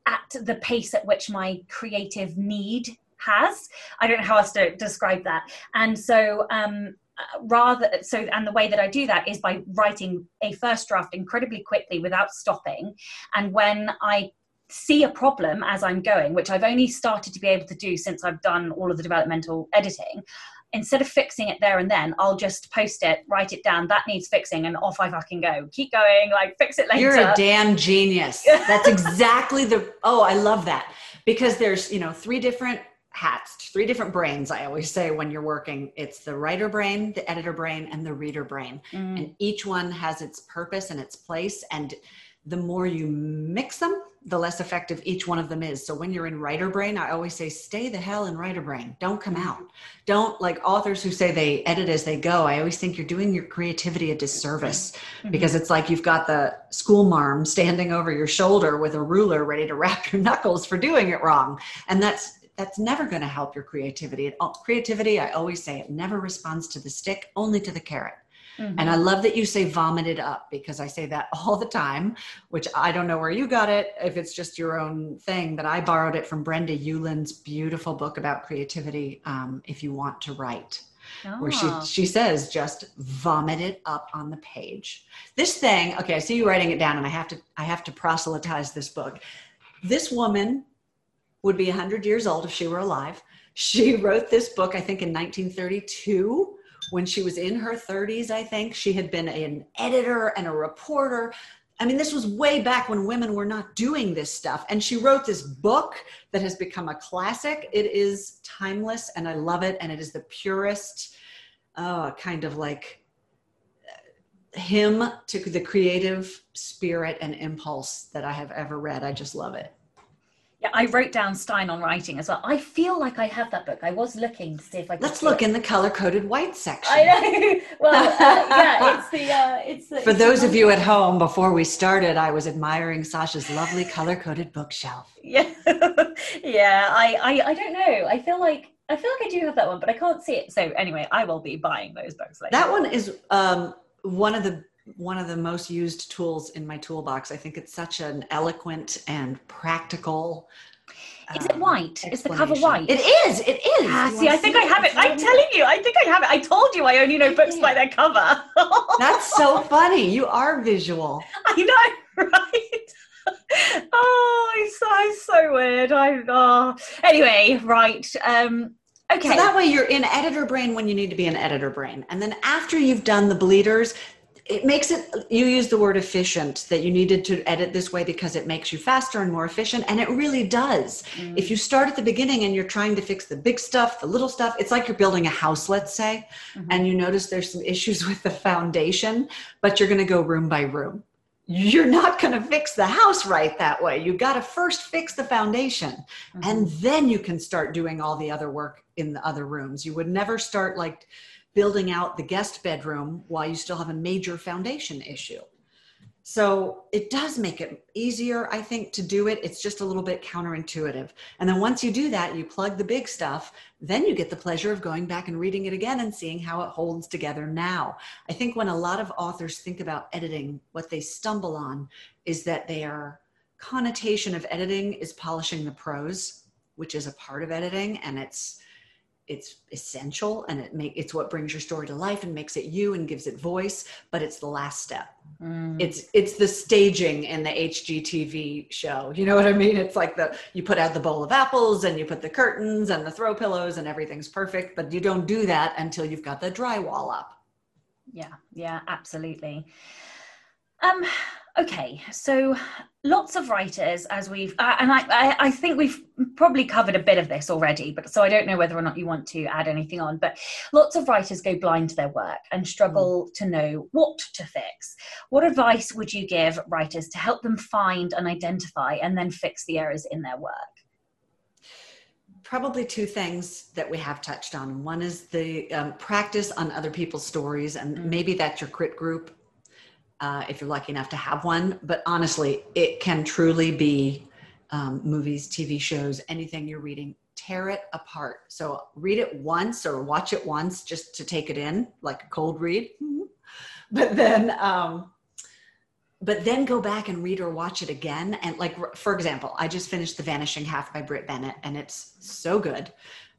at the pace at which my creative need has. I don't know how else to describe that. And so, um, rather so and the way that i do that is by writing a first draft incredibly quickly without stopping and when i see a problem as i'm going which i've only started to be able to do since i've done all of the developmental editing instead of fixing it there and then, I'll just post it, write it down. That needs fixing, and off I fucking go. Keep going, like fix it later. You're a damn genius. That's exactly the. Oh, I love that because there's you know three different hats, three different brains. I always say when you're working, it's the writer brain, the editor brain, and the reader brain, mm. and each one has its purpose and its place. And the more you mix them, the less effective each one of them is. So when you're in writer brain, I always say, stay the hell in writer brain. Don't come out. Don't like authors who say they edit as they go. I always think you're doing your creativity a disservice mm-hmm. because it's like you've got the school marm standing over your shoulder with a ruler ready to rap your knuckles for doing it wrong. And that's that's never going to help your creativity. Creativity, I always say, it never responds to the stick, only to the carrot. Mm-hmm. And I love that you say vomited up because I say that all the time, which I don't know where you got it, if it's just your own thing, but I borrowed it from Brenda Ueland's beautiful book about creativity, um, If You Want to Write. Oh. Where she ah. she says just vomit it up on the page. This thing, okay, I see you writing it down, and I have to I have to proselytize this book. This woman would be 100 years old if she were alive. She wrote this book, I think, in 1932 when she was in her 30s, I think. She had been an editor and a reporter. I mean, this was way back when women were not doing this stuff. And she wrote this book that has become a classic. It is timeless and I love it. And it is the purest, uh, kind of like hymn to the creative spirit and impulse that I have ever read. I just love it. Yeah, I wrote down Stein on writing as well. I feel like I have that book. I was looking to see if I could. Let's look it. in the color coded white section. I know. Well, uh, yeah, it's the uh, it's the. For it's those the of you at home, before we started, I was admiring Sacha's lovely color coded bookshelf. Yeah, yeah. I, I I don't know. I feel like I feel like I do have that one, but I can't see it. So anyway, I will be buying those books later. That one is um, one of the one of the most used tools in my toolbox. I think it's such an eloquent and practical. Is it um, white? Is the cover white? It is. It is. Ah, see, I think I have it. I'm telling you, I think I have it. I told you I only know books by their cover. That's so funny. You are visual. I know, right? oh, it's so, it's so weird. I oh. anyway, right. Um, Okay. So that way you're in editor brain when you need to be in editor brain. And then after you've done the bleeders, it makes it you use the word efficient that you needed to edit this way because it makes you faster and more efficient and it really does mm. if you start at the beginning and you're trying to fix the big stuff the little stuff it's like you're building a house let's say mm-hmm. and you notice there's some issues with the foundation but you're going to go room by room you're not going to fix the house right that way you got to first fix the foundation mm-hmm. and then you can start doing all the other work in the other rooms you would never start like building out the guest bedroom while you still have a major foundation issue. So it does make it easier, I think, to do it. It's just a little bit counterintuitive. And then once you do that, you plug the big stuff, then you get the pleasure of going back and reading it again and seeing how it holds together now. I think when a lot of authors think about editing, what they stumble on is that their connotation of editing is polishing the prose, which is a part of editing, and it's it's essential and it make it's what brings your story to life and makes it you and gives it voice but it's the last step. Mm. it's it's the staging in the hgtv show you know what i mean? It's like the you put out the bowl of apples and you put the curtains and the throw pillows and everything's perfect but you don't do that until you've got the drywall up. Yeah yeah absolutely. Um okay so lots of writers as we've uh, and I, I, I think we've probably covered a bit of this already but so i don't know whether or not you want to add anything on but lots of writers go blind to their work and struggle mm. to know what to fix what advice would you give writers to help them find and identify and then fix the errors in their work probably two things that we have touched on one is the um, practice on other people's stories and mm. maybe that's your crit group uh, if you're lucky enough to have one. But honestly, it can truly be um, movies, TV shows, anything you're reading. Tear it apart. So read it once or watch it once just to take it in, like a cold read. but then, um, but then go back and read or watch it again. And like, for example, I just finished The Vanishing Half by Brit Bennett, and it's so good.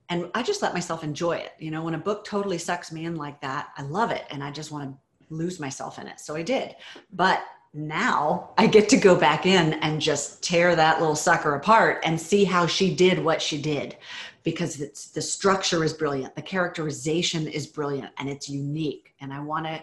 And I just let myself enjoy it. You know, when a book totally sucks me in like that, I love it, and I just want to lose myself in it. So I did. But now I get to go back in and just tear that little sucker apart and see how she did what she did because it's the structure is brilliant, the characterization is brilliant and it's unique. And I want to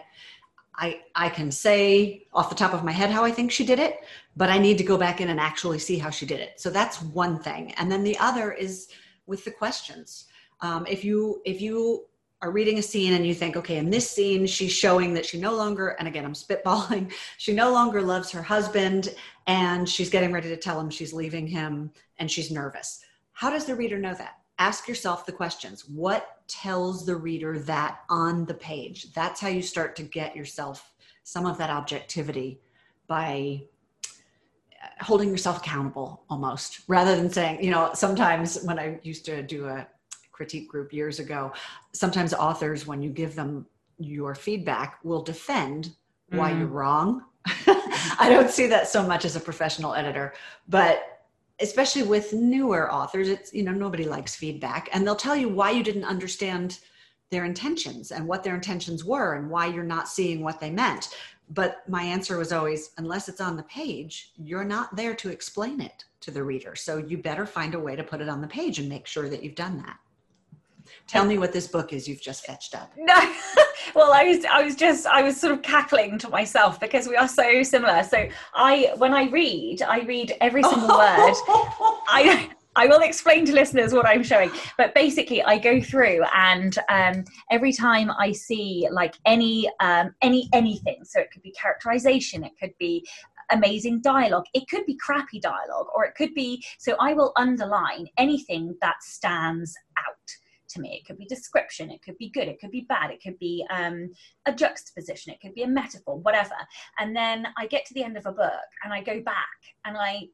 I I can say off the top of my head how I think she did it, but I need to go back in and actually see how she did it. So that's one thing. And then the other is with the questions. Um, if you if you are reading a scene and you think, okay, in this scene, she's showing that she no longer, and again, I'm spitballing, she no longer loves her husband and she's getting ready to tell him she's leaving him and she's nervous. How does the reader know that? Ask yourself the questions. What tells the reader that on the page? That's how you start to get yourself some of that objectivity by uh, holding yourself accountable almost rather than saying, you know, sometimes when I used to do a critique group years ago sometimes authors when you give them your feedback will defend why mm. you're wrong. I don't see that so much as a professional editor, but especially with newer authors, it's, you know, nobody likes feedback and they'll tell you why you didn't understand their intentions and what their intentions were and why you're not seeing what they meant. But my answer was always, unless it's on the page, you're not there to explain it to the reader. So you better find a way to put it on the page and make sure that you've done that. Tell me what this book is you've just fetched up. No, well, I was, I was just, I was sort of cackling to myself because we are so similar. So I, when I read, I read every single word. I, I will explain to listeners what I'm showing, but basically, I go through and um, every time I see like any um, any anything, so it could be characterization, it could be amazing dialogue, it could be crappy dialogue, or it could be. So I will underline anything that stands out to me. It could be description, it could be good, it could be bad, it could be um, a juxtaposition, it could be a metaphor, whatever. And then I get to the end of a book and I go back and I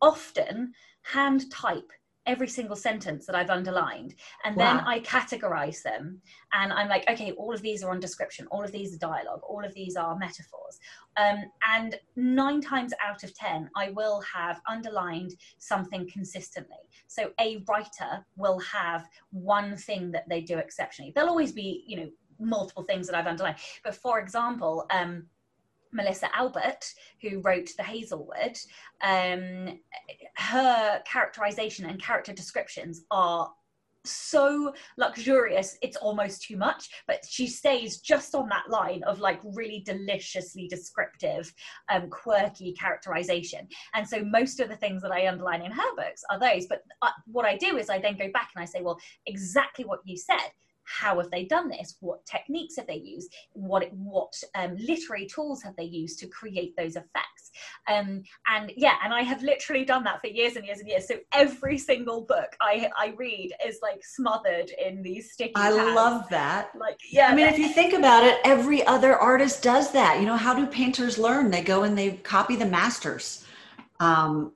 often hand type every single sentence that I've underlined. And wow. then I categorize them. And I'm like, okay, all of these are on description, all of these are dialogue, all of these are metaphors. Um, and nine times out of 10, I will have underlined something consistently. So a writer will have one thing that they do exceptionally. There'll always be, you know, multiple things that I've underlined. But for example, um, Melissa Albert, who wrote The Hazelwood, um, her characterization and character descriptions are so luxurious it's almost too much but she stays just on that line of like really deliciously descriptive um quirky characterization. And so most of the things that i underline in her books are those but uh, what i do is i then go back and i say well exactly what you said how have they done this? What techniques have they used? What what um, literary tools have they used to create those effects? Um, and yeah and i have literally done that for years and years and years. So every single book i i read is like smothered in these sticky i tabs. love that. Like yeah i mean if you think about it every other artist does that. You know how do painters learn? They go and they copy the masters. Um,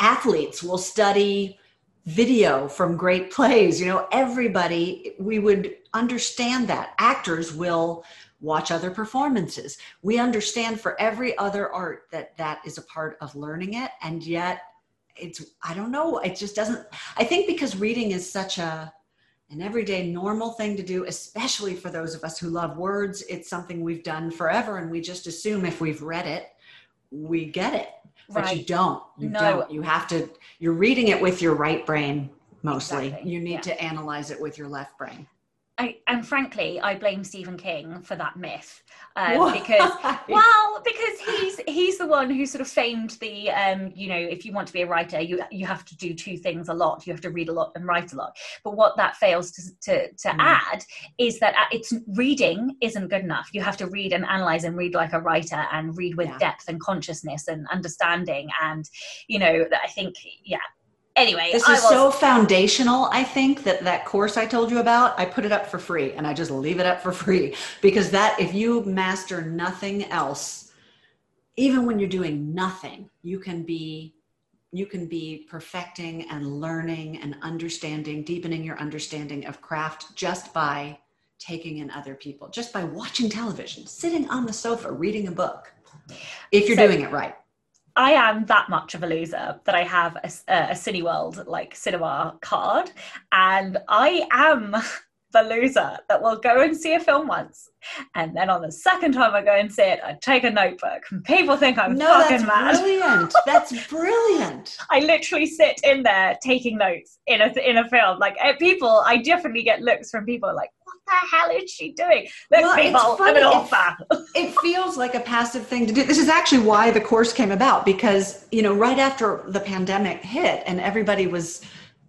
athletes will study video from great plays you know everybody we would understand that. Actors will watch other performances. We understand for every other art that that is a part of learning it and yet it's i don't know it just doesn't i think because reading is such a an everyday normal thing to do especially for those of us who love words it's something we've done forever and we just assume if we've read it we get it but right. you don't you no. don't you have to you're reading it with your right brain mostly exactly. you need yeah. to analyze it with your left brain I, and frankly, I blame Stephen King for that myth um, because, well, because he's he's the one who sort of famed the, um, you know, if you want to be a writer, you you have to do two things a lot. You have to read a lot and write a lot. But what that fails to to, to mm. add is that uh, it's reading isn't good enough. You have to read and analyze and read like a writer and read with yeah. depth and consciousness and understanding. And you know, I think, yeah, anyway this is so foundational i think that that course i told you about i put it up for free and i just leave it up for free. Because that if you master nothing else even when you're doing nothing you can be you can be perfecting and learning and understanding deepening your understanding of craft just by taking in other people just by watching television sitting on the sofa reading a book if you're so, doing it right I am that much of a loser that I have a, a Cineworld like cinema card, and I am the loser that will go and see a film once, and then on the second time I go and see it, I take a notebook, and people think I'm no, fucking that's mad. Brilliant! That's brilliant. I literally sit in there taking notes in a in a film. Like eh, people, I definitely get looks from people like, the hell is she doing? Look, well, people, I'm an author. It, it feels like a passive thing to do. This is actually why the course came about because, you know, right after the pandemic hit and everybody was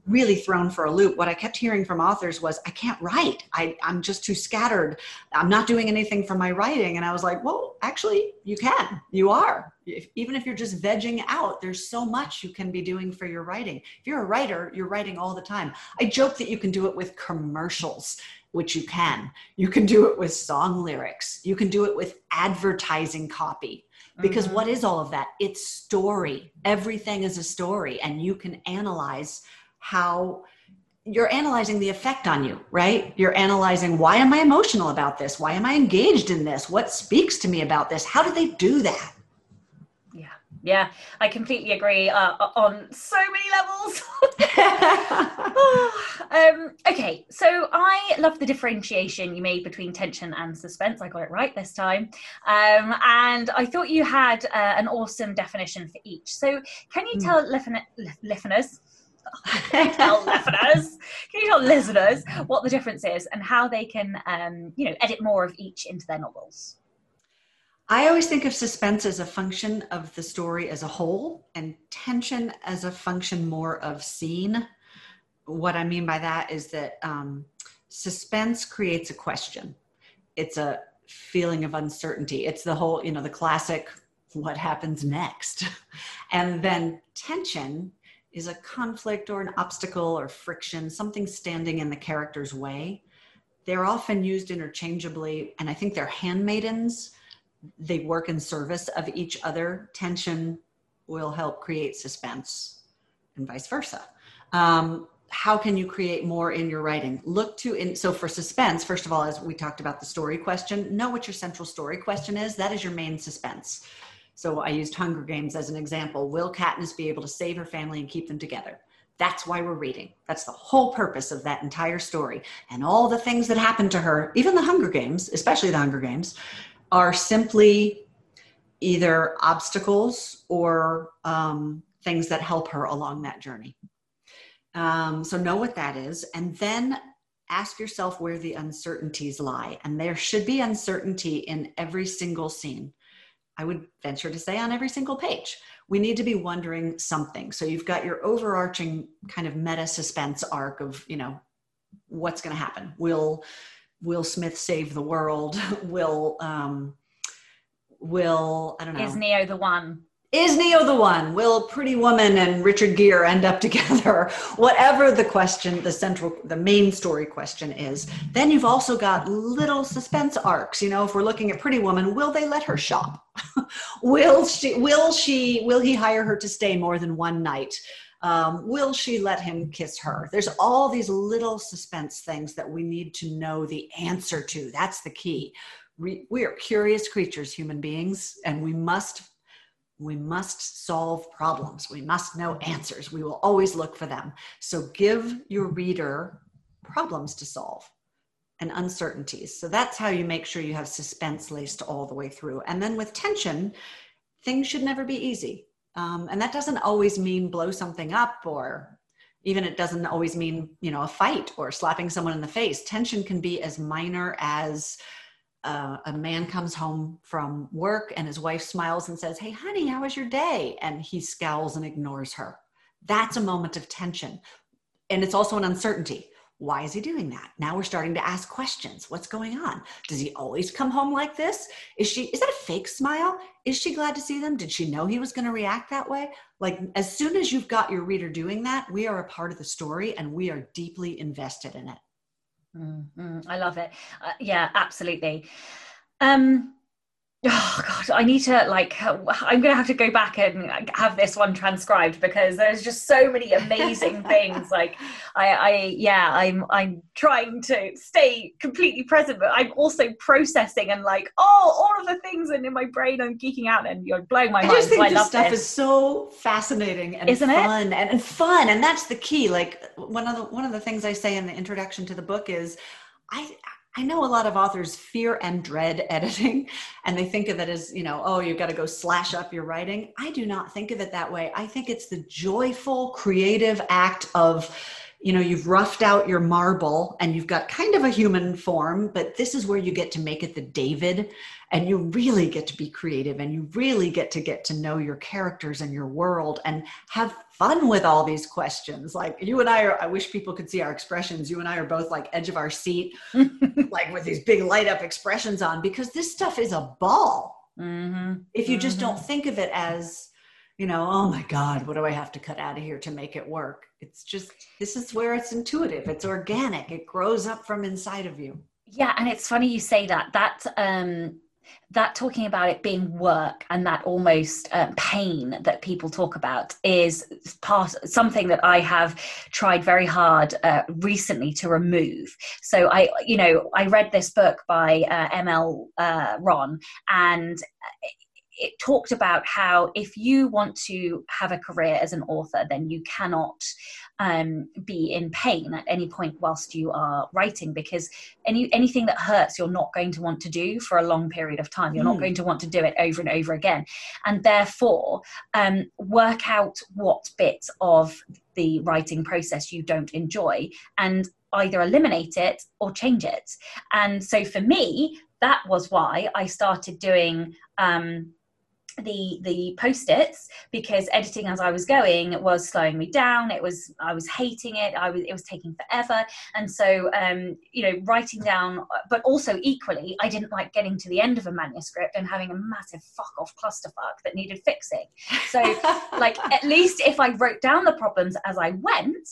really thrown for a loop. What I kept hearing from authors was, I can't write. I, I'm just too scattered. I'm not doing anything for my writing. And I was like, well, actually, you can. You are. If, even if you're just vegging out, there's so much you can be doing for your writing. If you're a writer, you're writing all the time. I joke that you can do it with commercials which you can. You can do it with song lyrics. You can do it with advertising copy. Because mm-hmm. what is all of that? It's story. Everything is a story, and you can analyze how you're analyzing the effect on you, right? You're analyzing why am I emotional about this? Why am I engaged in this? What speaks to me about this? How do they do that? Yeah, yeah, I completely agree uh, on so many levels. um, okay, so I love the differentiation you made between tension and suspense. I got it right this time. Um, and I thought you had uh, an awesome definition for each. So, can you hmm. tell mm. listeners? tell listeners, can you tell listeners what the difference is and how they can, um, you know, edit more of each into their novels? I always think of suspense as a function of the story as a whole, and tension as a function more of scene. What I mean by that is that um, suspense creates a question. It's a feeling of uncertainty. It's the whole, you know, the classic what happens next. And then tension is a conflict or an obstacle or friction, something standing in the character's way. They're often used interchangeably, and I think they're handmaidens. They work in service of each other. Tension will help create suspense, and vice versa. Um, how can you create more in your writing look to in so for suspense first of all as we talked about the story question know what your central story question is that is your main suspense so I used Hunger Games as an example. Will Katniss be able to save her family and keep them together? That's why we're reading. That's the whole purpose of that entire story. And all the things that happened to her, even the Hunger Games, especially the Hunger Games, are simply either obstacles or um, things that help her along that journey. Um, so know what that is. And then ask yourself where the uncertainties lie. And there should be uncertainty in every single scene. I would venture to say on every single page. We need to be wondering something. So you've got your overarching kind of meta suspense arc of, you know, what's going to happen. Will Will Smith save the world? will um will I don't know. Is Neo the one? Is Neo the one? Will Pretty Woman and Richard Gere end up together? Whatever the question, the central, the main story question is. Then you've also got little suspense arcs. You know, if we're looking at Pretty Woman, will they let her shop? will she? Will she? Will he hire her to stay more than one night? Um, will she let him kiss her? There's all these little suspense things that we need to know the answer to. That's the key. We, we are curious creatures, human beings, and we must we must solve problems. We must know answers. We will always look for them. So give your reader problems to solve and uncertainties. So that's how you make sure you have suspense laced all the way through. And then with tension, things should never be easy. Um, and that doesn't always mean blow something up or even it doesn't always mean you know a fight or slapping someone in the face tension can be as minor as uh, a man comes home from work and his wife smiles and says, Hey, honey, how was your day? And he scowls and ignores her. That's a moment of tension. And it's also an uncertainty. Why is he doing that? Now we're starting to ask questions. What's going on? Does he always come home like this? Is she is that a fake smile? Is she glad to see them? Did she know he was going to react that way? Like as soon as you've got your reader doing that, we are a part of the story and we are deeply invested in it. Mm-hmm. I love it. Uh, yeah, absolutely. Um, oh god i need to like i'm gonna have to go back and have this one transcribed because there's just so many amazing things like i i yeah i'm i'm trying to stay completely present but i'm also processing and like oh all of the things and in my brain i'm geeking out and you're blowing my mind i just think so this stuff this. is so fascinating and Isn't fun and, and fun and that's the key like one of the one of the things i say in the introduction to the book is i I know a lot of authors fear and dread editing, and they think of it as, you know, oh, you've got to go slash up your writing. I do not think of it that way. I think it's the joyful, creative act of, you know, you've roughed out your marble and you've got kind of a human form, but this is where you get to make it the David and you really get to be creative and you really get to get to know your characters and your world and have fun with all these questions. Like you and i are i wish people could see our expressions. You and i are both like edge of our seat like with these big light up expressions on because this stuff is a ball. Mm-hmm. if you mm-hmm. just don't mm-hmm. think of it as you know oh my god what do i have to cut out of here to make it work? It's just this is where it's intuitive. It's organic. It grows up from inside of you. Yeah and it's funny you say that. That um that talking about it being work and that almost uh, pain that people talk about is part something that I have tried very hard uh, recently to remove. So I, you know, I read this book by uh, ML uh, Ronn and it talked about how if you want to have a career as an author, then you cannot um, be in pain at any point whilst you are writing because any anything that hurts, you're not going to want to do for a long period of time. You're mm. not hmm. going to want to do it over and over again, and therefore um, work out what bits of the writing process you don't enjoy and either eliminate it or change it. And so for me, that was why I started doing um, the the post-its because editing as I was going was slowing me down. It was I was hating it. I was it was taking forever, and so um, you know writing down, but also equally, I didn't like getting to the end of a manuscript and having a massive fuck off clusterfuck that needed fixing. So like at least if I wrote down the problems as I went,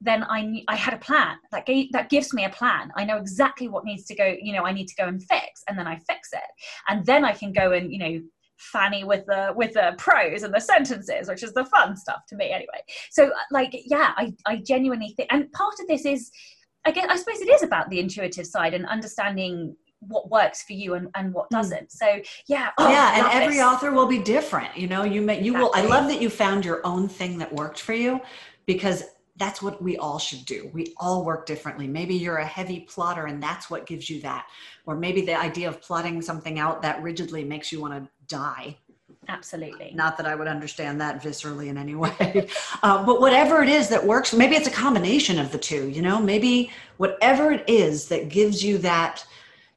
then I I had a plan that gave, that gives me a plan. I know exactly what needs to go. You know, I need to go and fix, and then I fix it, and then I can go and you know fanny with the with the prose and the sentences which is the fun stuff to me anyway so like yeah i i genuinely think and part of this is i guess i suppose it is about the intuitive side and understanding what works for you and, and what hmm. doesn't so yeah oh, yeah and every this. author will be different you know you may you exactly. will i love that you found your own thing that worked for you because that's what we all should do. We all work differently. Maybe you're a heavy plotter and that's what gives you that. Or maybe the idea of plotting something out that rigidly makes you want to die. Absolutely. Not that I would understand that viscerally in any way. uh, but whatever it is that works, maybe it's a combination of the two, you know, maybe whatever it is that gives you that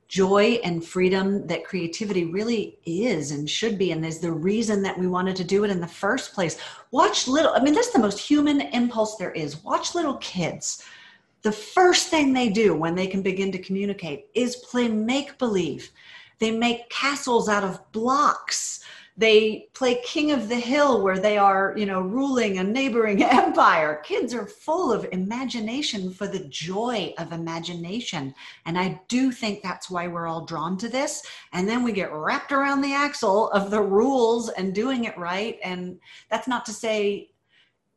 joy and freedom that creativity really is and should be and is the reason that we wanted to do it in the first place watch little i mean that's the most human impulse there is watch little kids the first thing they do when they can begin to communicate is play make believe they make castles out of blocks. They play king of the hill where they are you know ruling a neighboring empire. Kids are full of imagination for the joy of imagination. And i do think that's why we're all drawn to this. And then we get wrapped around the axle of the rules and doing it right. And that's not to say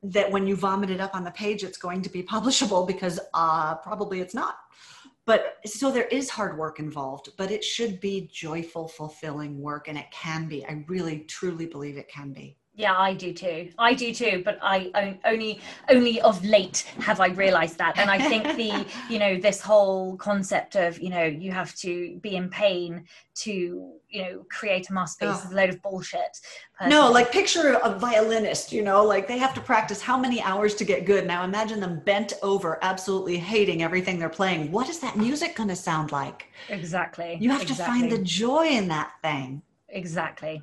that when you vomit it up on the page it's going to be publishable because uh, probably it's not but so there is hard work involved but it should be joyful fulfilling work and it can be. I really truly believe it can be yeah i do too. I do too but i only only of late have i realized that. And i think the you know this whole concept of you know you have to be in pain to you know create a masterpiece oh. is a load of bullshit personally. no like picture a violinist you know like they have to practice how many hours to get good. Now imagine them bent over absolutely hating everything they're playing. What is that music going to sound like? Exactly you have exactly. to find the joy in that thing. Exactly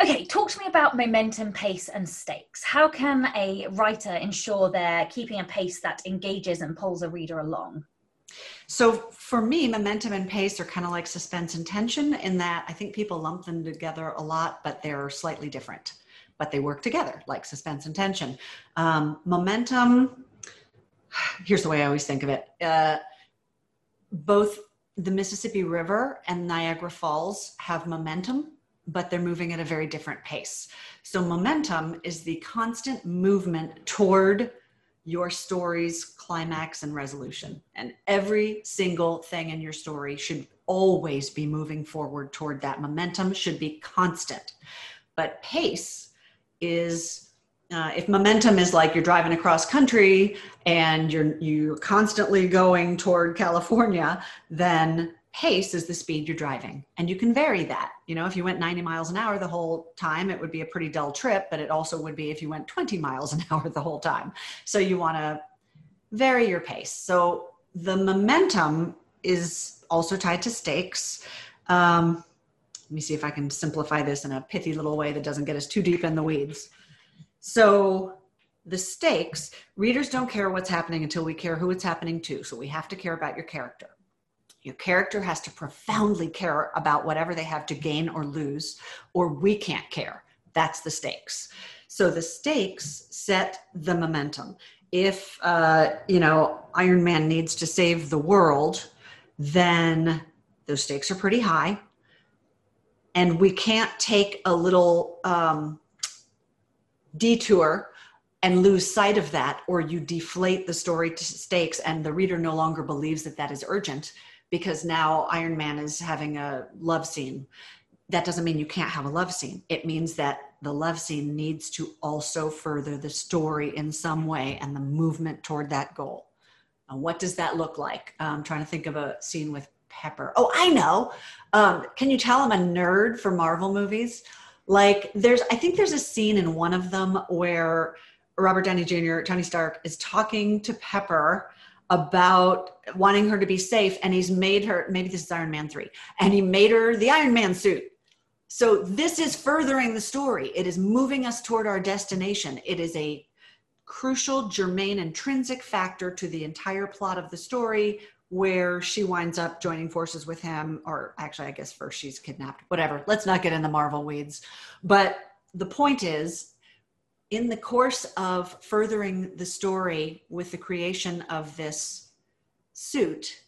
Okay, talk to me about momentum, pace, and stakes. How can a writer ensure they're keeping a pace that engages and pulls a reader along? So for me, momentum and pace are kind of like suspense and tension in that I think people lump them together a lot, but they're slightly different. But they work together, like suspense and tension. Um, momentum, here's the way I always think of it. Uh, both the Mississippi River and Niagara Falls have momentum but they're moving at a very different pace. So, momentum is the constant movement toward your story's climax and resolution. And every single thing in your story should always be moving forward toward that. Momentum should be constant. But pace is. Uh, if momentum is like you're driving across country and you're you're constantly going toward California, then pace is the speed you're driving and you can vary that. You know if you went 90 miles an hour the whole time it would be a pretty dull trip but it also would be if you went 20 miles an hour the whole time. So you want to vary your pace. So the momentum is also tied to stakes. Um, let me see if i can simplify this in a pithy little way that doesn't get us too deep in the weeds. So the stakes readers don't care what's happening until we care who it's happening to. So we have to care about your character your character has to profoundly care about whatever they have to gain or lose, or we can't care. That's the stakes. So the stakes set the momentum. If, uh, you know, Iron Man needs to save the world, then those stakes are pretty high. and we can't take a little um, detour and lose sight of that or you deflate the story to stakes and the reader no longer believes that that is urgent because now iron man is having a love scene. That doesn't mean you can't have a love scene. It means that the love scene needs to also further the story in some way and the movement toward that goal. And what does that look like? I'm trying to think of a scene with pepper. Oh i know. Um, can you tell i'm a nerd for marvel movies? Like there's i think there's a scene in one of them where robert downey jr tony stark is talking to pepper about wanting her to be safe and he's made her maybe this is iron man 3 and he made her the iron man suit. So this is furthering the story. It is moving us toward our destination. It is a crucial germane intrinsic factor to the entire plot of the story where she winds up joining forces with him or actually i guess first she's kidnapped whatever. Let's not get in the marvel weeds. But the point is in the course of furthering the story with the creation of this suit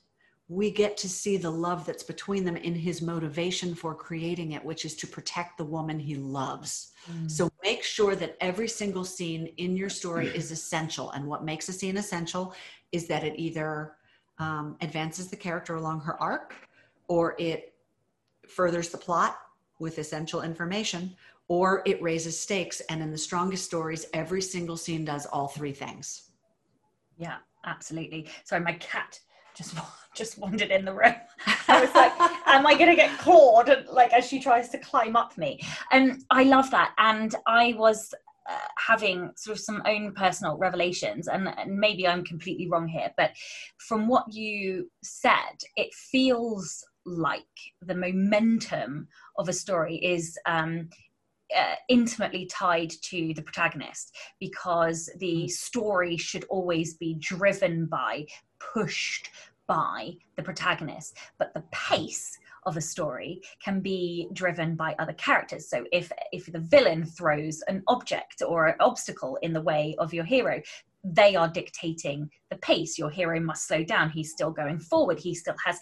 we get to see the love that's between them in his motivation for creating it which is to protect the woman he loves mm. so make sure that every single scene in your story is essential and what makes a scene essential is that it either um, advances the character along her arc or it furthers the plot with essential information or it raises stakes. And in the strongest stories every single scene does all three things. Yeah absolutely. Sorry my cat just just wandered in the room. I was like am i going to get clawed? Like as she tries to climb up me. And i love that. And i was uh, having sort of some own personal revelations. And, and, maybe i'm completely wrong here but from what you said it feels like the momentum of a story is um, uh, intimately tied to the protagonist because the mm. story should always be driven by pushed by the protagonist but the pace of a story can be driven by other characters. So if if the villain throws an object or an obstacle in the way of your hero, they are dictating the pace. Your hero must slow down. He's still going forward. He still has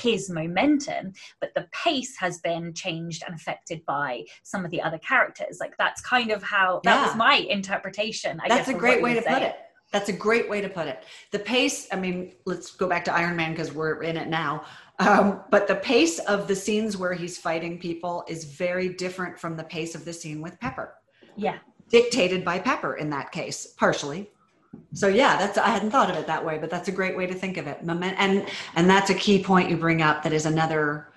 his momentum, but the pace has been changed and affected by some of the other characters. Like that's kind of how that yeah. was my interpretation. I that's guess, a great way to saying. put it. That's a great way to put it. The pace, I mean, let's go back to Iron Man because we're in it now. Um, but the pace of the scenes where he's fighting people is very different from the pace of the scene with Pepper. Yeah. Dictated by Pepper in that case, partially. So yeah, that's I hadn't thought of it that way, but that's a great way to think of it. And and that's a key point you bring up that is another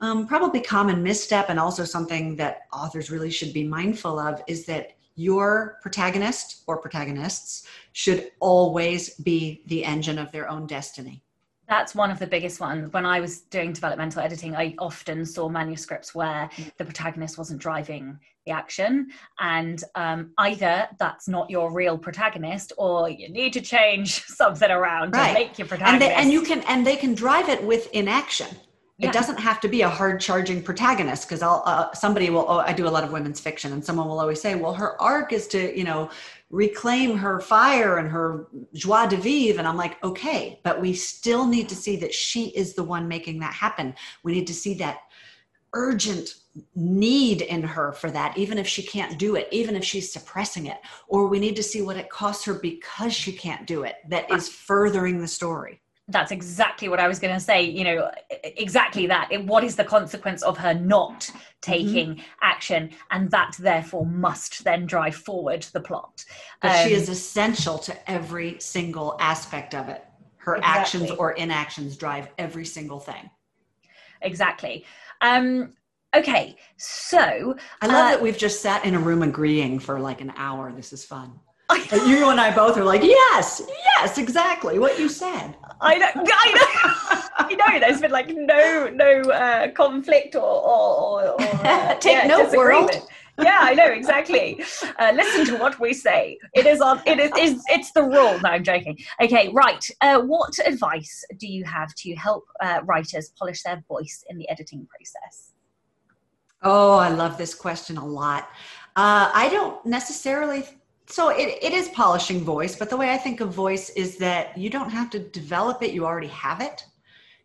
um, probably common misstep and also something that authors really should be mindful of is that your protagonist or protagonists should always be the engine of their own destiny. That's one of the biggest ones. When I was doing developmental editing, I often saw manuscripts where the protagonist wasn't driving the action. And um, either that's not your real protagonist or you need to change something around right. to make your protagonist. And, they, and you can, and they can drive it with inaction. Yeah. It doesn't have to be a hard charging protagonist because I'll uh, somebody will. Oh, I do a lot of women's fiction, and someone will always say, "Well, her arc is to you know reclaim her fire and her joie de vivre. And I'm like, okay, but we still need to see that she is the one making that happen. We need to see that urgent need in her for that, even if she can't do it, even if she's suppressing it. Or we need to see what it costs her because she can't do it, that is furthering the story that's exactly what I was going to say. You know, exactly that. It, what is the consequence of her not mm-hmm. taking mm-hmm. action? And that therefore must then drive forward the plot. But um, she is essential to every single aspect of it. Her exactly. actions or inactions drive every single thing. Exactly. Um, okay, so. I love uh, that we've just sat in a room agreeing for like an hour. This is fun you and I both are like, yes, yes, exactly what you said. I know, I know, I know. There's been like no, no uh, conflict or, or, or uh, take yeah, note, world. yeah, I know exactly. Uh, listen to what we say. It is on. It is. is it's the rule. No, I'm joking. Okay, right. Uh, what advice do you have to help uh, writers polish their voice in the editing process? Oh, I love this question a lot. Uh, I don't necessarily so it, it is polishing voice but the way i think of voice is that you don't have to develop it you already have it.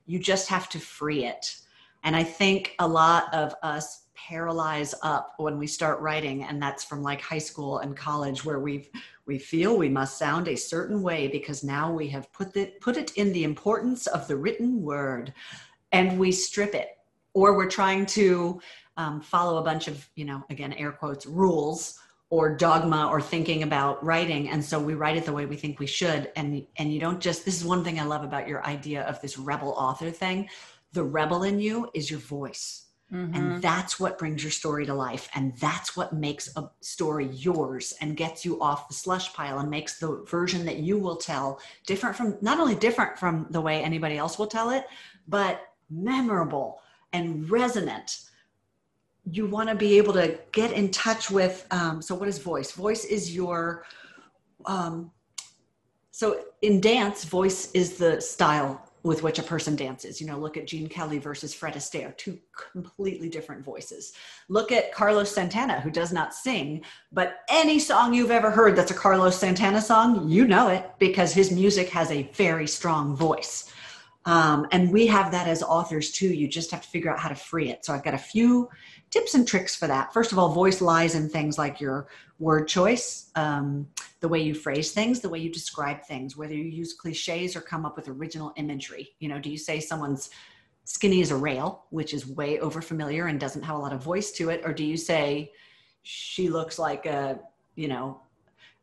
You just have to free it. And i think a lot of us paralyze up when we start writing and that's from like high school and college where we've we feel we must sound a certain way because now we have put it put it in the importance of the written word and we strip it. Or we're trying to um, follow a bunch of you know again air quotes rules or dogma or thinking about writing and so we write it the way we think we should and and you don't just this is one thing i love about your idea of this rebel author thing the rebel in you is your voice Mm-hmm. And that's what brings your story to life. And that's what makes a story yours and gets you off the slush pile and makes the version that you will tell different from, not only different from the way anybody else will tell it, but memorable and resonant. You want to be able to get in touch with. Um, so, what is voice? Voice is your. Um, so, in dance, voice is the style with which a person dances. You know, look at Gene Kelly versus Fred Astaire, two completely different voices. Look at Carlos Santana, who does not sing, but any song you've ever heard that's a Carlos Santana song, you know it because his music has a very strong voice. Um, and we have that as authors too. You just have to figure out how to free it. So I've got a few tips and tricks for that. First of all, voice lies in things like your word choice, um, the way you phrase things, the way you describe things, whether you use cliches or come up with original imagery. You know, do you say someone's skinny as a rail, which is way over familiar and doesn't have a lot of voice to it, or do you say she looks like a, you know,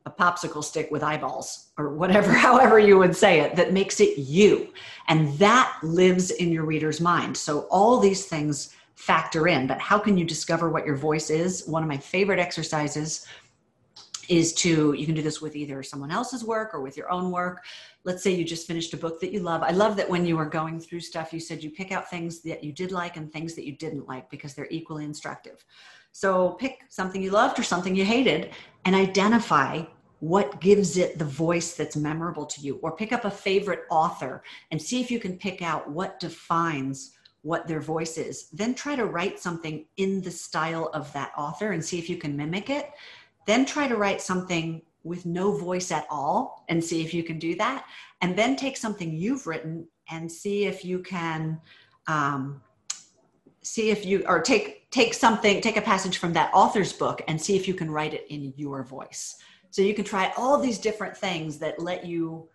a popsicle stick with eyeballs or whatever, however you would say it, that makes it you. And that lives in your reader's mind. So all these things factor in, but how can you discover what your voice is? One of my favorite exercises is to, you can do this with either someone else's work or with your own work. Let's say you just finished a book that you love. I love that when you were going through stuff, you said you pick out things that you did like and things that you didn't like because they're equally instructive. So pick something you loved or something you hated and identify what gives it the voice that's memorable to you or pick up a favorite author and see if you can pick out what defines what their voice is. Then try to write something in the style of that author and see if you can mimic it. Then try to write something with no voice at all and see if you can do that. And then take something you've written and see if you can um, see if you or take take something take a passage from that author's book and see if you can write it in your voice so you can try all these different things that let you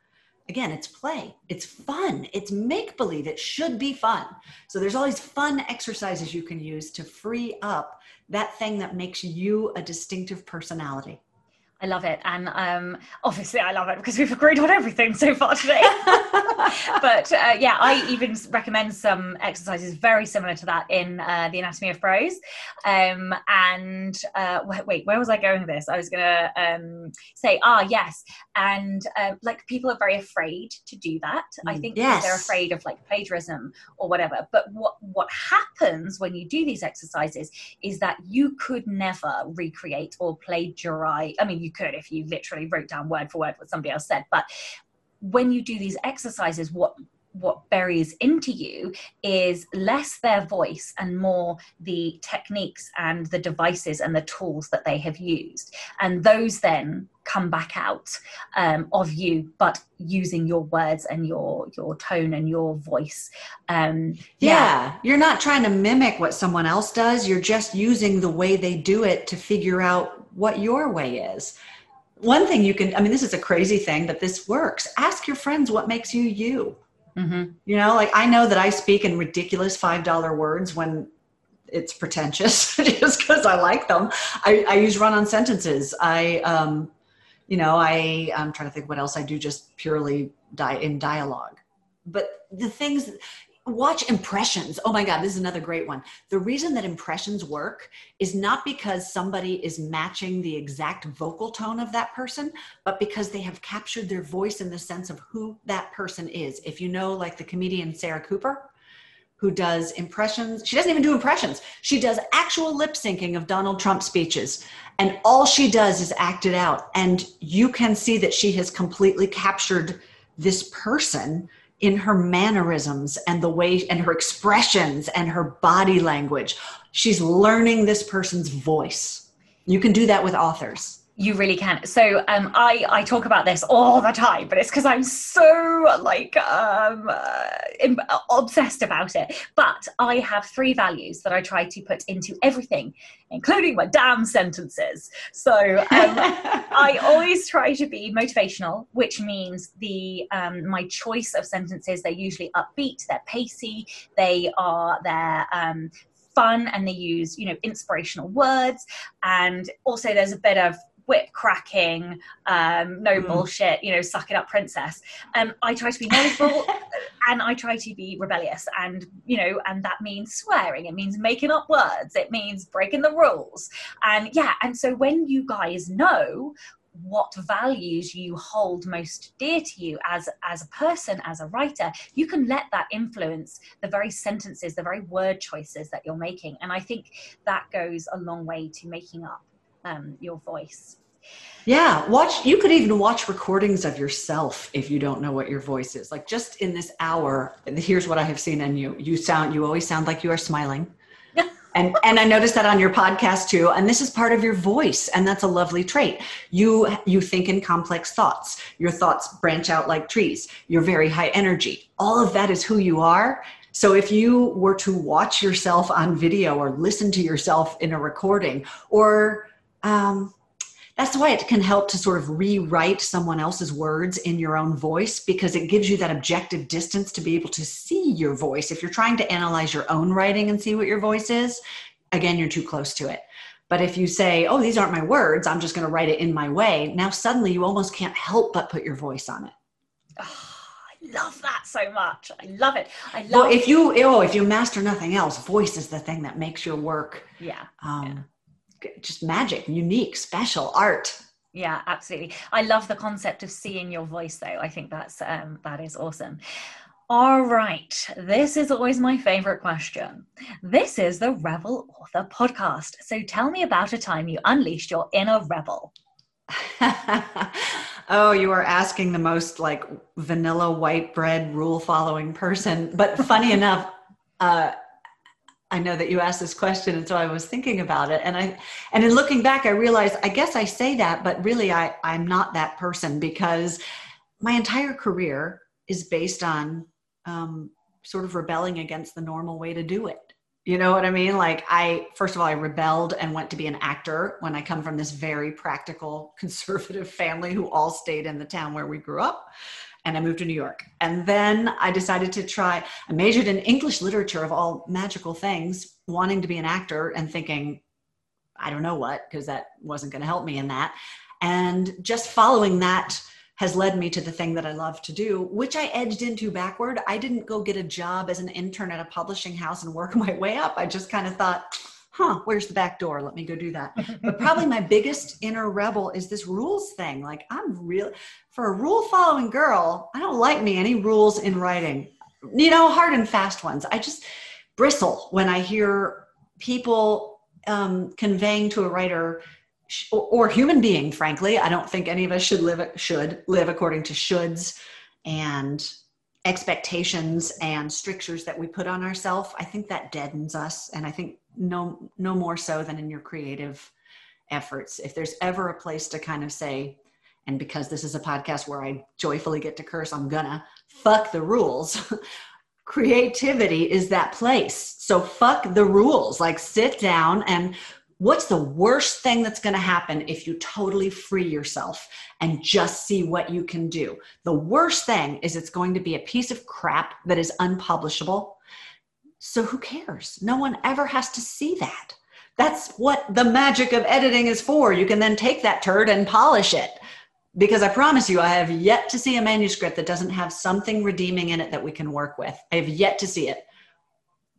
again, it's play, it's fun, it's make believe, it should be fun. So there's all these fun exercises you can use to free up that thing that makes you a distinctive personality. I love it. And um, obviously, I love it because we've agreed on everything so far today. but uh, yeah, I even recommend some exercises very similar to that in uh, the Anatomy of Prose. Um, and uh, wait, where was I going with this? I was going to um, say, ah, yes. And um, like people are very afraid to do that. I mm, think yes. they're afraid of like plagiarism or whatever. But what, what happens when you do these exercises is that you could never recreate or plagiarize. I mean, you could if you literally wrote down word for word what somebody else said. But when you do these exercises, what what buries into you is less their voice and more the techniques and the devices and the tools that they have used. And those then come back out um, of you, but using your words and your your tone and your voice. Um, yeah. yeah, you're not trying to mimic what someone else does. You're just using the way they do it to figure out what your way is one thing you can i mean this is a crazy thing but this works ask your friends what makes you you mm-hmm. you know like i know that i speak in ridiculous five dollar words when it's pretentious just because i like them. I, I use run-on sentences. I um you know i i'm trying to think what else i do just purely die in dialogue. But the things watch impressions. Oh my God, this is another great one. The reason that impressions work is not because somebody is matching the exact vocal tone of that person, but because they have captured their voice in the sense of who that person is. If you know, like the comedian Sarah Cooper, who does impressions, she doesn't even do impressions. She does actual lip syncing of Donald Trump speeches. And all she does is act it out. And you can see that she has completely captured this person in her mannerisms and the way and her expressions and her body language. She's learning this person's voice. You can do that with authors. You really can. So um, I I talk about this all the time, but it's because I'm so like um, uh, obsessed about it. But I have three values that I try to put into everything, including my damn sentences. So um, I always try to be motivational, which means the um, my choice of sentences they're usually upbeat, they're pacey, they are they're um, fun and they use you know inspirational words and also there's a bit of whip cracking, um, no mm. bullshit, you know, suck it up, princess. Um, I try to be knowledgeable and I try to be rebellious, and you know, and that means swearing. It means making up words. It means breaking the rules. And yeah, and so when you guys know what values you hold most dear to you as as a person as a writer you can let that influence the very sentences the very word choices that you're making and i think that goes a long way to making up um, your voice. Yeah, watch. You could even watch recordings of yourself if you don't know what your voice is. Like just in this hour, here's what I have seen in you. You sound. You always sound like you are smiling. and and I noticed that on your podcast too. And this is part of your voice, and that's a lovely trait. You you think in complex thoughts. Your thoughts branch out like trees. You're very high energy. All of that is who you are. So if you were to watch yourself on video or listen to yourself in a recording or um, that's why it can help to sort of rewrite someone else's words in your own voice because it gives you that objective distance to be able to see your voice. If you're trying to analyze your own writing and see what your voice is, again, you're too close to it. But if you say, oh, these aren't my words, I'm just going to write it in my way, now suddenly you almost can't help but put your voice on it. Oh, I love that so much. I love it. I love well, if you oh, if you master nothing else, voice is the thing that makes your work. Yeah. Um, yeah just magic, unique, special art. Yeah, absolutely. I love the concept of seeing your voice, though. I think that's um, that is awesome. All right, this is always my favorite question. This is the Rebel Author Podcast. So tell me about a time you unleashed your inner rebel. oh, you are asking the most like vanilla white bread rule following person. But funny enough, uh, I know that you asked this question, and so I was thinking about it. And I, and in looking back, I realized I guess I say that, but really, I I'm not that person because my entire career is based on um, sort of rebelling against the normal way to do it. You know what I mean? Like I first of all, I rebelled and went to be an actor when I come from this very practical conservative family who all stayed in the town where we grew up and I moved to New York. And then I decided to try, I majored in English literature of all magical things, wanting to be an actor and thinking, I don't know what, because that wasn't going to help me in that. And just following that has led me to the thing that I love to do, which I edged into backward. I didn't go get a job as an intern at a publishing house and work my way up. I just kind of thought, huh, where's the back door? Let me go do that. But probably my biggest inner rebel is this rules thing. Like, I'm real, for a rule following girl, I don't like me any rules in writing, you know, hard and fast ones. I just bristle when I hear people um, conveying to a writer or, human being, frankly. I don't think any of us should live, should live according to shoulds and expectations and strictures that we put on ourselves. I think that deadens us. And I think no no more so than in your creative efforts. If there's ever a place to kind of say and because this is a podcast where i joyfully get to curse i'm gonna fuck the rules creativity is that place. So fuck the rules. Like sit down and what's the worst thing that's going to happen if you totally free yourself and just see what you can do? The worst thing is it's going to be a piece of crap that is unpublishable so who cares? No one ever has to see that. That's what the magic of editing is for. You can then take that turd and polish it. Because I promise you, I have yet to see a manuscript that doesn't have something redeeming in it that we can work with. I have yet to see it.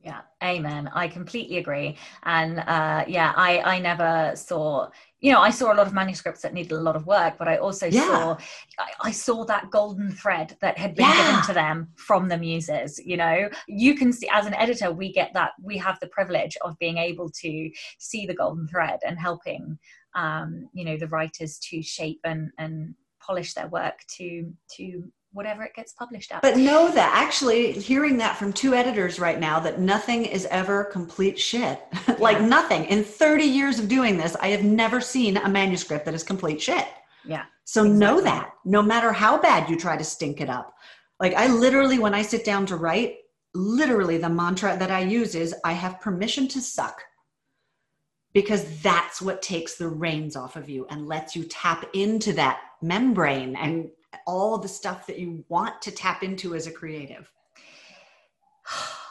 Yeah, amen. I completely agree. And uh, yeah, I, I never saw you know, I saw a lot of manuscripts that needed a lot of work, but I also yeah. saw I, I, saw that golden thread that had been yeah. given to them from the muses. You know, you can see as an editor, we get that we have the privilege of being able to see the golden thread and helping, um, you know, the writers to shape and and polish their work to to whatever it gets published at. But know that actually hearing that from two editors right now that nothing is ever complete shit. like Yeah. nothing. In 30 years of doing this, I have never seen a manuscript that is complete shit. yeah. So know that no matter how bad you try to stink it up. Like I literally, when I sit down to write, literally the mantra that I use is I have permission to suck. Because that's what takes the reins off of you and lets you tap into that membrane and all the stuff that you want to tap into as a creative.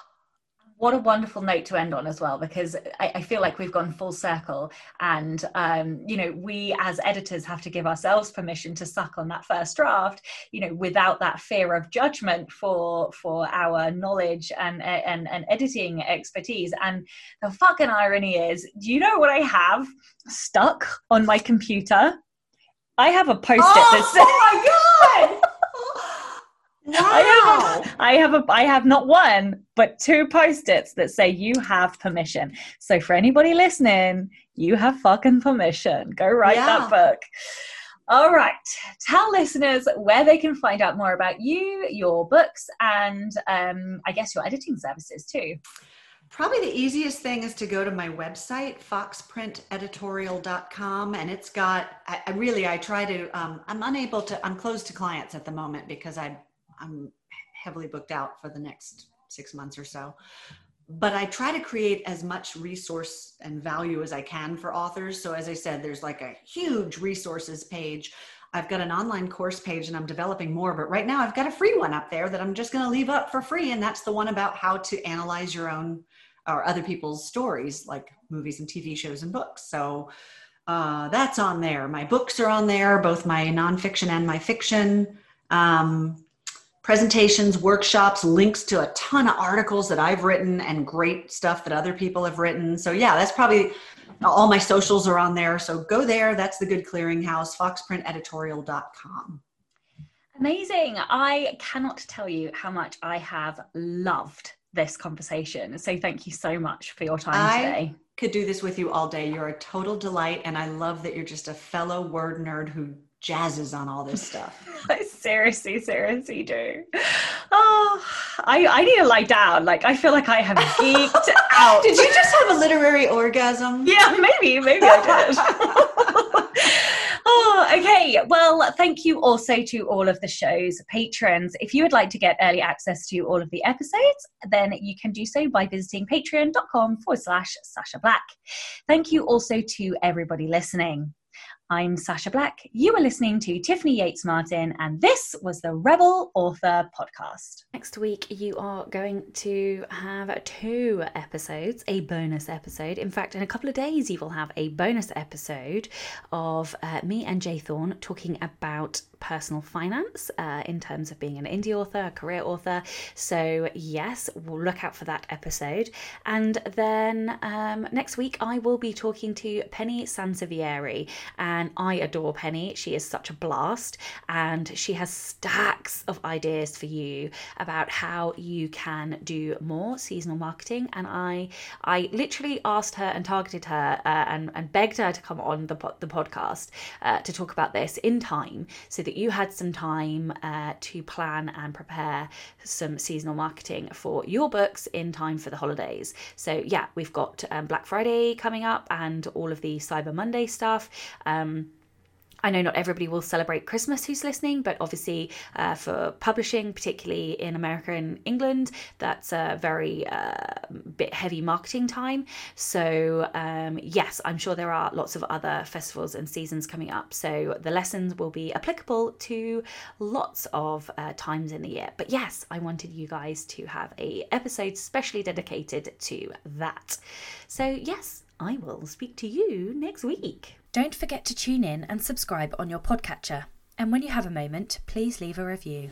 what a wonderful note to end on as well because I, I feel like we've gone full circle and um, you know we as editors have to give ourselves permission to suck on that first draft you know without that fear of judgment for for our knowledge and and, and editing expertise and the fucking irony is do you know what i have stuck on my computer i have a post-it that says oh my god! I have, I have a I have not one but two post-its that say you have permission. So for anybody listening, you have fucking permission. Go write Yeah. that book. All right. Tell listeners where they can find out more about you, your books, and um, I guess your editing services too. Probably the easiest thing is to go to my website, foxprinteditorial.com. And it's got, I, I really, I try to, um, I'm unable to, I'm closed to clients at the moment because I, I'm heavily booked out for the next six months or so. But I try to create as much resource and value as I can for authors. So, as I said, there's like a huge resources page. I've got an online course page and I'm developing more, but right now I've got a free one up there that I'm just going to leave up for free. And that's the one about how to analyze your own or other people's stories, like movies and TV shows and books. So uh, that's on there. My books are on there, both my nonfiction and my fiction. Um, presentations, workshops, links to a ton of articles that I've written and great stuff that other people have written. So yeah, that's probably all my socials are on there. So go there. That's the good clearinghouse, foxprinteditorial.com. Amazing. I cannot tell you how much I have loved this conversation. So thank you so much for your time I- today. Could do this with you all day. You're a total delight. And I love that you're just a fellow word nerd who jazzes on all this stuff. I seriously, seriously do. Oh, I, I need to lie down. Like, I feel like I have geeked out. Did you just have a literary orgasm? Yeah, maybe, maybe I did. okay. Well, thank you also to all of the show's patrons. If you would like to get early access to all of the episodes, then you can do so by visiting patreon.com forward slash Sacha Black. Thank you also to everybody listening. I'm Sacha Black. You are listening to Tiffany Yates Martin, and this was the Rebel Author Podcast. Next week, you are going to have two episodes, a bonus episode. In fact, in a couple of days, you will have a bonus episode of uh, me and J Thorn talking about personal finance uh, in terms of being an indie author, a career author. So, yes, we'll look out for that episode. And then um, next week, I will be talking to Penny Sansevieri, and I adore Penny. She is such a blast, and she has stacks of ideas for you about how you can do more seasonal marketing. And I, I literally asked her and targeted her uh, and and begged her to come on the po- the podcast uh, to talk about this in time, so that you had some time uh, to plan and prepare some seasonal marketing for your books in time for the holidays. So yeah, we've got um, Black Friday coming up and all of the Cyber Monday stuff. Um, I know not everybody will celebrate Christmas who's listening, but obviously uh, for publishing, particularly in America and England, that's a very uh, bit heavy marketing time. So um, yes, I'm sure there are lots of other festivals and seasons coming up. So the lessons will be applicable to lots of uh, times in the year. But yes, I wanted you guys to have a episode specially dedicated to that. So yes, I will speak to you next week. Don't forget to tune in and subscribe on your podcatcher. And when you have a moment, please leave a review.